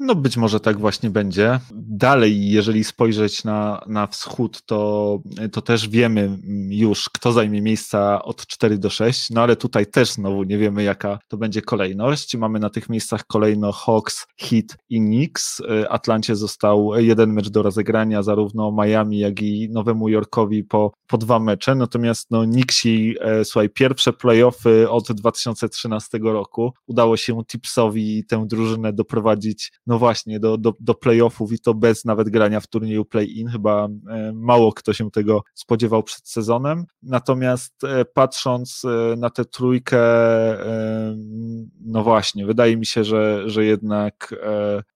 No być może tak właśnie będzie. Dalej, jeżeli spojrzeć na, na wschód, to, to też wiemy już, kto zajmie miejsca od 4 do 6, no ale tutaj też znowu nie wiemy, jaka to będzie kolejność. Mamy na tych miejscach kolejno Hawks, Heat i Knicks. Atlancie został jeden mecz do rozegrania, zarówno Miami, jak i Nowemu Yorkowi po, po dwa mecze, natomiast no Knicksi, e, słuchaj, pierwsze playoffy od 2013 roku. Udało się Tipsowi tę drużynę doprowadzić no właśnie, do, do, do playoffów i to bez nawet grania w turnieju play-in. Chyba e, mało kto się tego spodziewał przed sezonem. Natomiast e, patrząc e, na tę trójkę, no właśnie, wydaje mi się, że, że jednak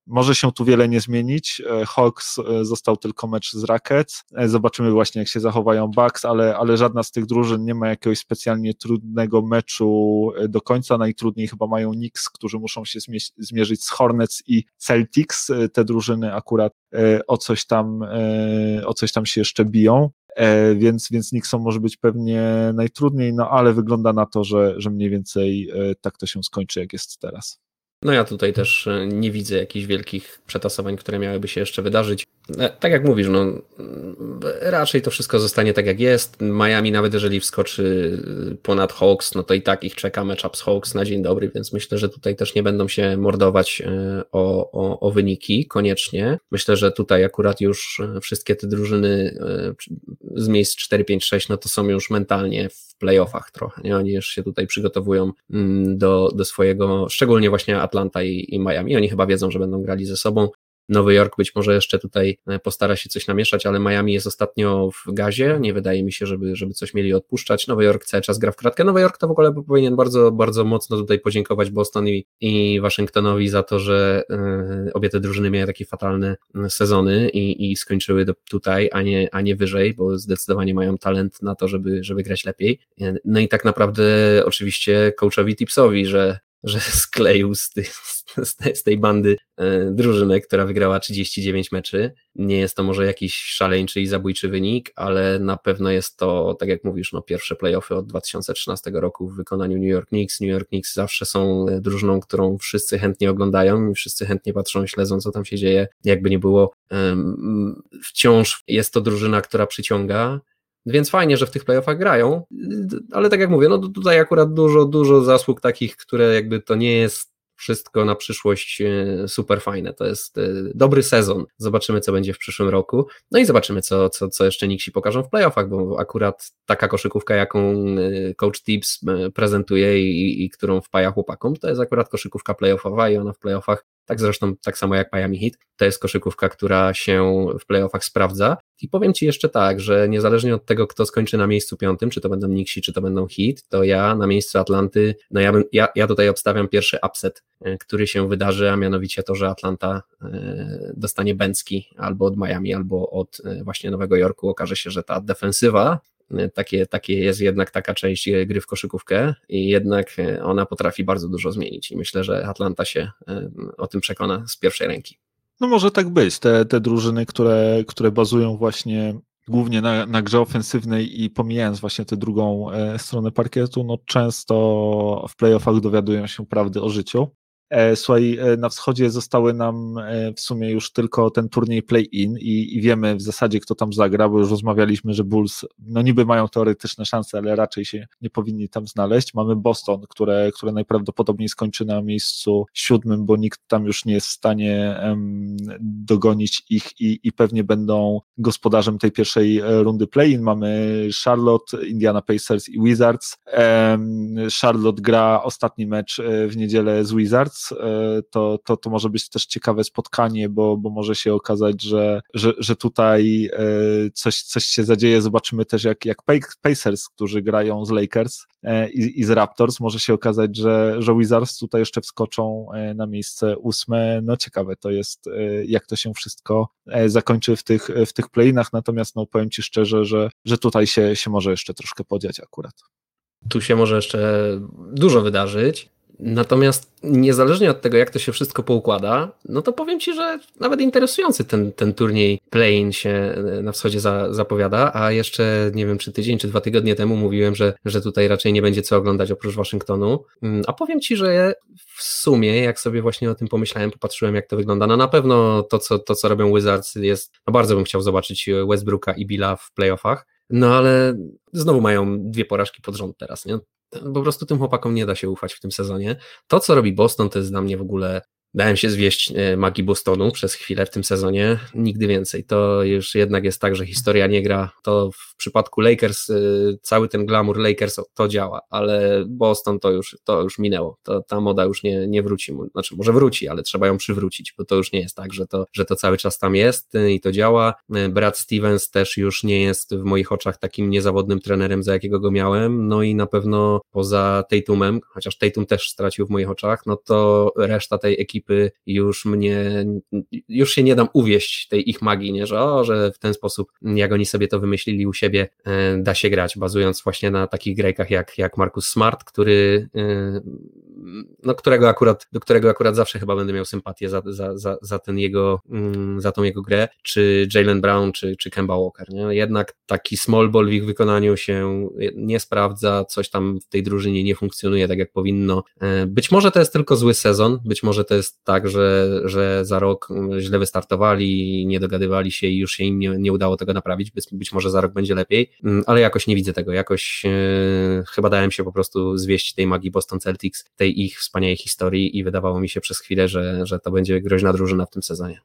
może się tu wiele nie zmienić. Hawks został tylko mecz z Rackets. Zobaczymy właśnie, jak się zachowają Bucks, ale, ale żadna z tych drużyn nie ma jakiegoś specjalnie trudnego meczu do końca. Najtrudniej chyba mają Knicks, którzy muszą się zmierzyć z Hornets i Celtics, e, te drużyny akurat e, o coś tam, e, o coś tam się jeszcze biją. Więc, więc Nixon może być pewnie najtrudniej, no ale wygląda na to, że, że mniej więcej tak to się skończy, jak jest teraz. No ja tutaj też nie widzę jakichś wielkich przetasowań, które miałyby się jeszcze wydarzyć. E, tak jak mówisz, no, raczej to wszystko zostanie tak jak jest. Miami, nawet jeżeli wskoczy ponad Hawks, no to i tak ich czeka matchup z Hawks na dzień dobry, więc myślę, że tutaj też nie będą się mordować e, o, o, o wyniki koniecznie. Myślę, że tutaj akurat już e, wszystkie te drużyny z miejsc 4, 5, 6, no to są już mentalnie w playoffach trochę, nie? Oni już się tutaj przygotowują mm, do, do swojego, szczególnie właśnie Atlanta i, i Miami. Oni chyba wiedzą, że będą grali ze sobą. Nowy Jork być może jeszcze tutaj e, postara się coś namieszać, ale Miami jest ostatnio w gazie. Nie wydaje mi się, żeby, żeby coś mieli odpuszczać. Nowy Jork cały czas gra w kratkę. Nowy Jork to w ogóle powinien bardzo, bardzo mocno tutaj podziękować Boston i, i Waszyngtonowi za to, że y, obie te drużyny miały takie fatalne sezony i, i skończyły do, tutaj, a nie, a nie wyżej, bo zdecydowanie mają talent na to, żeby, żeby grać lepiej. No i tak naprawdę oczywiście coachowi Tipsowi, że że skleił z, ty, z, tej bandy e, drużynę, która wygrała 39 meczy. Nie jest to może jakiś szaleńczy i zabójczy wynik, ale na pewno jest to, tak jak mówisz, no, pierwsze playoffy od 2013 roku w wykonaniu New York Knicks. New York Knicks zawsze są e, drużyną, którą wszyscy chętnie oglądają i wszyscy chętnie patrzą, śledzą, co tam się dzieje. Jakby nie było, wciąż jest to drużyna, która przyciąga więc fajnie, że w tych playoffach grają, ale tak jak mówię, no tutaj akurat dużo, dużo zasług takich, które jakby to nie jest wszystko na przyszłość e, super fajne. To jest e, dobry sezon. Zobaczymy, co będzie w przyszłym roku. No i zobaczymy, co, co, co jeszcze Nixi pokażą w playoffach, bo akurat taka koszykówka, jaką e, coach Tips prezentuje i, i którą wpaja chłopakom, to jest akurat koszykówka playoffowa i ona w playoffach tak zresztą tak samo jak Miami Heat. To jest koszykówka, która się w playoffach sprawdza. I powiem Ci jeszcze tak, że niezależnie od tego, kto skończy na miejscu piątym, czy to będą Nixi, czy to będą Heat, to ja na miejscu Atlanty, no ja, bym, ja, ja tutaj obstawiam pierwszy upset, e, który się wydarzy, a mianowicie to, że Atlanta e, dostanie Bęcki albo od Miami, albo od e, właśnie Nowego Jorku. Okaże się, że ta defensywa takie, takie jest jednak taka część gry w koszykówkę i jednak ona potrafi bardzo dużo zmienić i myślę, że Atlanta się o tym przekona z pierwszej ręki. No może tak być. Te, te drużyny, które, które bazują właśnie głównie na, na grze ofensywnej i pomijając właśnie tę drugą e, stronę parkietu, no często w playoffach dowiadują się prawdy o życiu. E, słuchaj, e, na wschodzie zostały nam e, w sumie już tylko ten turniej play-in i, i, wiemy w zasadzie, kto tam zagra, bo już rozmawialiśmy, że Bulls, no niby mają teoretyczne szanse, ale raczej się nie powinni tam znaleźć. Mamy Boston, które, które najprawdopodobniej skończy na miejscu siódmym, bo nikt tam już nie jest w stanie dogonić ich i, i pewnie będą gospodarzem tej pierwszej rundy play-in. Mamy Charlotte, Indiana Pacers i Wizards. Charlotte gra ostatni mecz w niedzielę z Wizards E, to, to, to może być też ciekawe spotkanie, bo, bo może się okazać, że, że, że tutaj e, coś, coś się zadzieje. Zobaczymy też, jak, jak Pacers, którzy grają z Lakers e, i, i z Raptors, może się okazać, że, że Wizards tutaj jeszcze wskoczą na miejsce ósme. No ciekawe to jest, jak to się wszystko zakończy w tych, w tych playinach, natomiast no powiem Ci szczerze, że, że tutaj się, się może jeszcze troszkę podziać akurat. Tu się może jeszcze dużo wydarzyć. Natomiast niezależnie od tego, jak to się wszystko poukłada, no to powiem Ci, że nawet interesujący ten, ten turniej play się e, na wschodzie za, zapowiada, a jeszcze nie wiem, czy tydzień, czy dwa tygodnie temu mówiłem, że, że tutaj raczej nie będzie co oglądać oprócz Waszyngtonu. Mm, a powiem Ci, że w sumie, jak sobie właśnie o tym pomyślałem, popatrzyłem, jak to wygląda. No na pewno to, co, to, co robią Wizards jest, no bardzo bym chciał zobaczyć Westbrooka i Billa w playoffach. No ale znowu mają dwie porażki pod rząd teraz, nie? Po prostu tym chłopakom nie da się ufać w tym sezonie. To, co robi Boston, to jest dla mnie w ogóle Dałem się zwieść e, magii Bostonu przez chwilę w tym sezonie, nigdy więcej. To już jednak jest tak, że historia nie gra. To w przypadku Lakers e, cały ten glamour Lakers to działa, ale Boston to już, to już minęło. To, ta moda już nie, nie wróci. Znaczy, może wróci, ale trzeba ją przywrócić, bo to już nie jest tak, że to, że to cały czas tam jest e, i to działa. Brad Stevens też już nie jest w moich oczach takim niezawodnym trenerem, za jakiego go miałem. No i na pewno poza Tatumem, chociaż Tatum też stracił w moich oczach, no to reszta tej ekipy ekipy już mnie, już się nie dam uwieść tej ich magii, nie? Że, o, że w ten sposób, jak oni sobie to wymyślili u siebie, e, da się grać, bazując właśnie na takich grajkach jak, jak Marcus Smart, który, e, no, którego akurat, do którego akurat zawsze chyba będę miał sympatię za, za, za, za ten jego, mm, za tą jego grę, czy Jalen Brown, czy, czy Kemba Walker, nie? Jednak taki small ball w ich wykonaniu się nie sprawdza, coś tam w tej drużynie nie funkcjonuje tak jak powinno. E, być może to jest tylko zły sezon, być może to jest jest tak, że, że za rok źle wystartowali, nie dogadywali się i już się im nie, nie udało tego naprawić. Być, być może za rok będzie lepiej, mm, ale jakoś nie widzę tego. Jakoś e, chyba dałem się po prostu zwieść tej magii Boston Celtics, tej ich wspaniałej historii i wydawało mi się przez chwilę, że, że to będzie groźna drużyna w tym sezonie.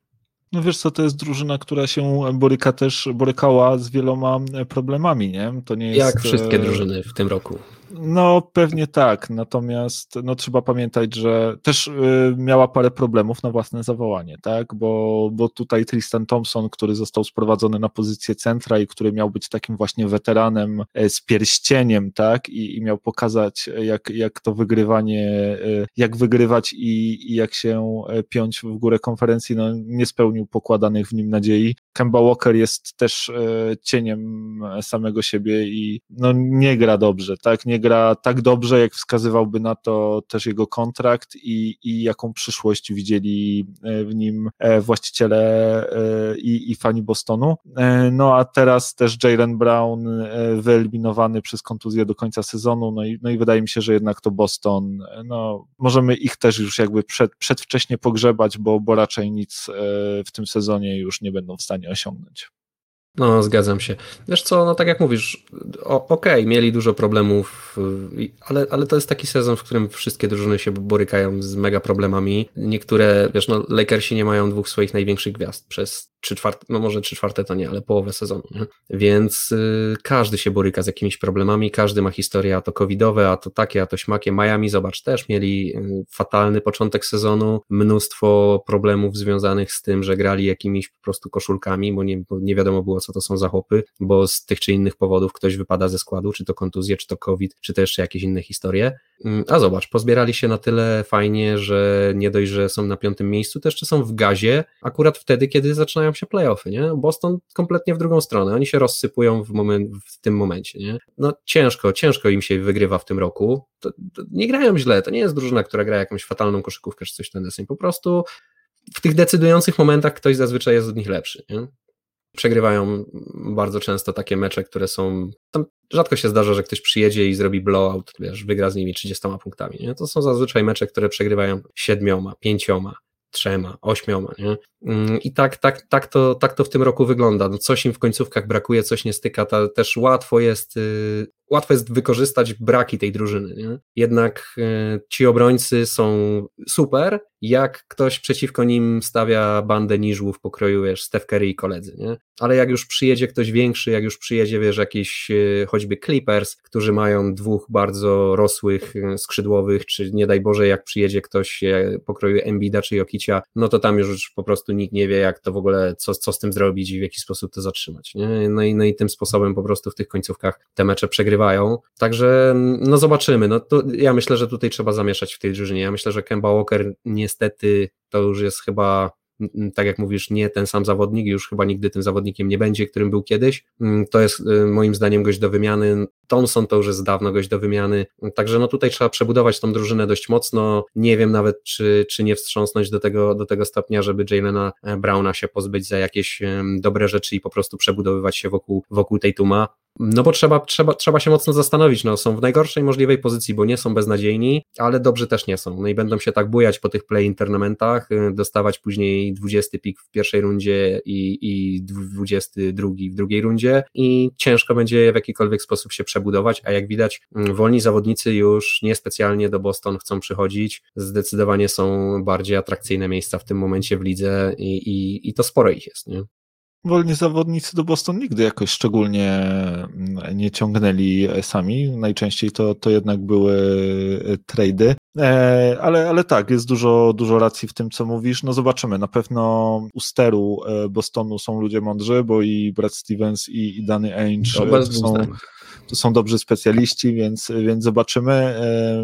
No wiesz co, to jest drużyna, która się boryka też, borykała z wieloma problemami, nie? To nie jest... Jak wszystkie drużyny w tym roku. No, pewnie tak. Natomiast no, trzeba pamiętać, że też y, miała parę problemów na własne zawołanie, tak? Bo, bo tutaj Tristan Thompson, który został sprowadzony na pozycję centra i który miał być takim właśnie weteranem e, z pierścieniem, tak? I, i miał pokazać, jak, jak to wygrywanie, e, jak wygrywać i, i jak się e, piąć w górę konferencji, no, nie spełnił pokładanych w nim nadziei. Kemba Walker jest też cieniem samego siebie i no, nie gra dobrze, tak? Nie gra tak dobrze, jak wskazywałby na to też jego kontrakt i, i jaką przyszłość widzieli e, w nim e, właściciele e, i, i fani Bostonu. No a teraz też Jalen Brown wyeliminowany przez kontuzję do końca sezonu, no i, no i wydaje mi się, że jednak to Boston, no możemy ich też już jakby przed, przedwcześnie pogrzebać, bo, bo raczej nic w tym sezonie już nie będą w stanie osiągnąć. No, zgadzam się. Wiesz co, no tak jak mówisz, okej, okay, mieli dużo problemów, ale, ale to jest taki sezon, w którym wszystkie drużyny się borykają z mega problemami. Niektóre, wiesz, no Lakersi nie mają dwóch swoich największych gwiazd przez trzy czwarte, no może trzy czwarte to nie, ale połowę sezonu, nie? Więc y, każdy się boryka z jakimiś problemami, każdy ma historię, a to covidowe, a to takie, a to śmakie. Miami, zobacz, też mieli y, fatalny początek sezonu, mnóstwo problemów związanych z tym, że grali jakimiś po prostu koszulkami, bo nie, bo nie wiadomo było, co to są za chłopy, bo z tych czy innych powodów ktoś wypada ze składu, czy to kontuzje, czy to COVID, czy to jeszcze jakieś inne historie. Mm, a zobacz, pozbierali się na tyle fajnie, że nie dość, że są na piątym miejscu, to jeszcze są w gazie, akurat wtedy, kiedy zaczynają się playoffy, nie? Boston kompletnie w drugą stronę, oni się rozsypują w, moment, w tym momencie, nie? No ciężko, ciężko im się wygrywa w tym roku, to, to nie grają źle, to nie jest drużyna, która gra jakąś fatalną koszykówkę, czy coś ten deseń, po prostu w tych decydujących momentach ktoś zazwyczaj jest od nich lepszy, nie? Przegrywają bardzo często takie mecze, które są. Tam rzadko się zdarza, że ktoś przyjedzie i zrobi blowout, wiesz, wygra z nimi 30 punktami. Nie? To są zazwyczaj mecze, które przegrywają siedmioma, pięcioma, trzema, ośmioma, nie? Mm, I tak, tak, tak, to, tak to w tym roku wygląda. No coś im w końcówkach brakuje, coś nie styka, ta, też łatwo jest, y, łatwo jest wykorzystać braki tej drużyny. Nie? Jednak y, ci obrońcy są super, jak ktoś przeciwko nim stawia bandę niżłów pokroju, wiesz, Steph Curry i koledzy, nie? Ale jak już przyjedzie ktoś większy, jak już przyjedzie, wiesz, jakiś y, choćby Clippers, którzy mają dwóch bardzo rosłych skrzydłowych, czy nie daj Boże, jak przyjedzie ktoś pokroju Embida czy Jokicia, no to tam już po prostu nikt nie wie, jak to w ogóle, co, co z tym zrobić i w jaki sposób to zatrzymać. Nie? No, i, no i tym sposobem po prostu w tych końcówkach te mecze Także no zobaczymy. No to ja myślę, że tutaj trzeba zamieszać w tej drużynie. Ja myślę, że Kemba Walker niestety to już jest chyba tak jak mówisz, nie ten sam zawodnik, już chyba nigdy tym zawodnikiem nie będzie, którym był kiedyś. Mm, to jest y, moim zdaniem gość do wymiany. Thompson to już jest dawno gość do wymiany. Także no tutaj trzeba przebudować tą drużynę dość mocno. Nie wiem nawet, czy, czy nie wstrząsnąć do tego, do tego stopnia, żeby Jalena e, Browna się pozbyć za jakieś dobre rzeczy i po prostu przebudowywać się wokół, wokół tej tuma. No bo trzeba, trzeba, trzeba się mocno zastanowić, no są w najgorszej możliwej pozycji, bo nie są beznadziejni, ale dobrzy też nie są, no i będą się tak bujać po tych play internamentach, y, dostawać później 20 pik w pierwszej rundzie i, i 22 w drugiej rundzie i ciężko będzie w jakikolwiek sposób się przebudować, a jak widać mm, wolni zawodnicy już niespecjalnie do Boston chcą przychodzić, zdecydowanie są bardziej atrakcyjne miejsca w tym momencie w lidze i, i, i to sporo ich jest, nie? Wolni zawodnicy do Boston nigdy jakoś szczególnie mm, nie ciągnęli sami. Najczęściej to, to jednak były e, trady. E, ale, ale tak, jest dużo, dużo racji w tym, co mówisz. No zobaczymy. Na pewno u steru e, Bostonu są ludzie mądrzy, bo i Brad Stevens i, i Danny Ainge są, są dobrzy specjaliści, więc, więc zobaczymy.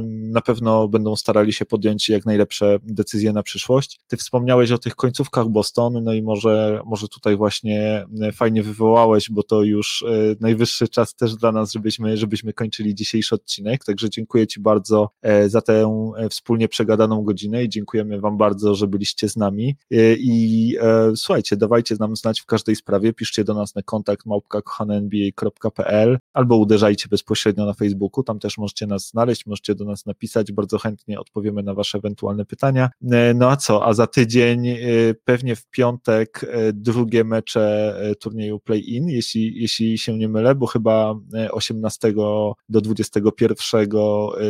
Na pewno będą starali się podjąć jak najlepsze decyzje na przyszłość. Ty wspomniałeś o tych końcówkach Boston, no i może, może tutaj właśnie e, fajnie wywołałeś, bo to już e, najwyższy czas też dla nas, żebyśmy, żebyśmy kończyli dzisiejszy odcinek. Także dziękuję Ci bardzo e, za tę wspólnie przegadaną godzinę i dziękujemy Wam bardzo, że byliście z nami. I słuchajcie, dawajcie nam znać w każdej sprawie, piszcie do nas na kontakt małpka albo uderzajcie uderzajcie bezpośrednio na Facebooku, tam też możecie nas znaleźć, możecie do nas napisać, bardzo chętnie odpowiemy na Wasze ewentualne pytania. E, no a co, a za tydzień e, pewnie w piątek e, drugie mecze turnieju play-in, jeśli, jeśli się nie mylę, bo chyba 18 do 21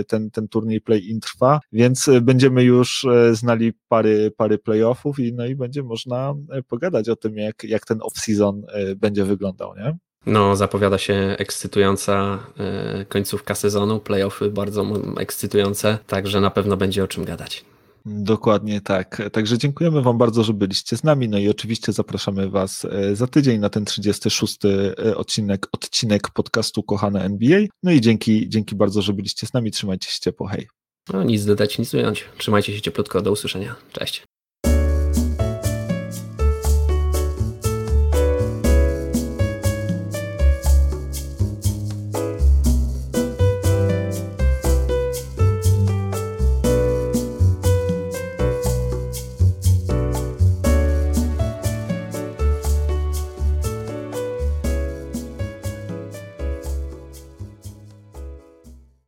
ten, ten turniej play-in trwa, więc będziemy już znali pary, pary playoffów i no i będzie można pogadać o tym, jak, jak ten off-season będzie wyglądał, nie? No, zapowiada się ekscytująca e, końcówka sezonu, playoffy bardzo ekscytujące, także na pewno będzie o czym gadać. Dokładnie tak. Także dziękujemy Wam bardzo, że byliście z nami. No i oczywiście zapraszamy Was e, za tydzień na ten 36 e, odcinek, odcinek podcastu Kochane NBA. No i dzięki, dzięki bardzo, że byliście z nami. Trzymajcie się ciepło. Hej. No, nic dodać, nic ująć. Trzymajcie się cieplutko. Do usłyszenia. Cześć.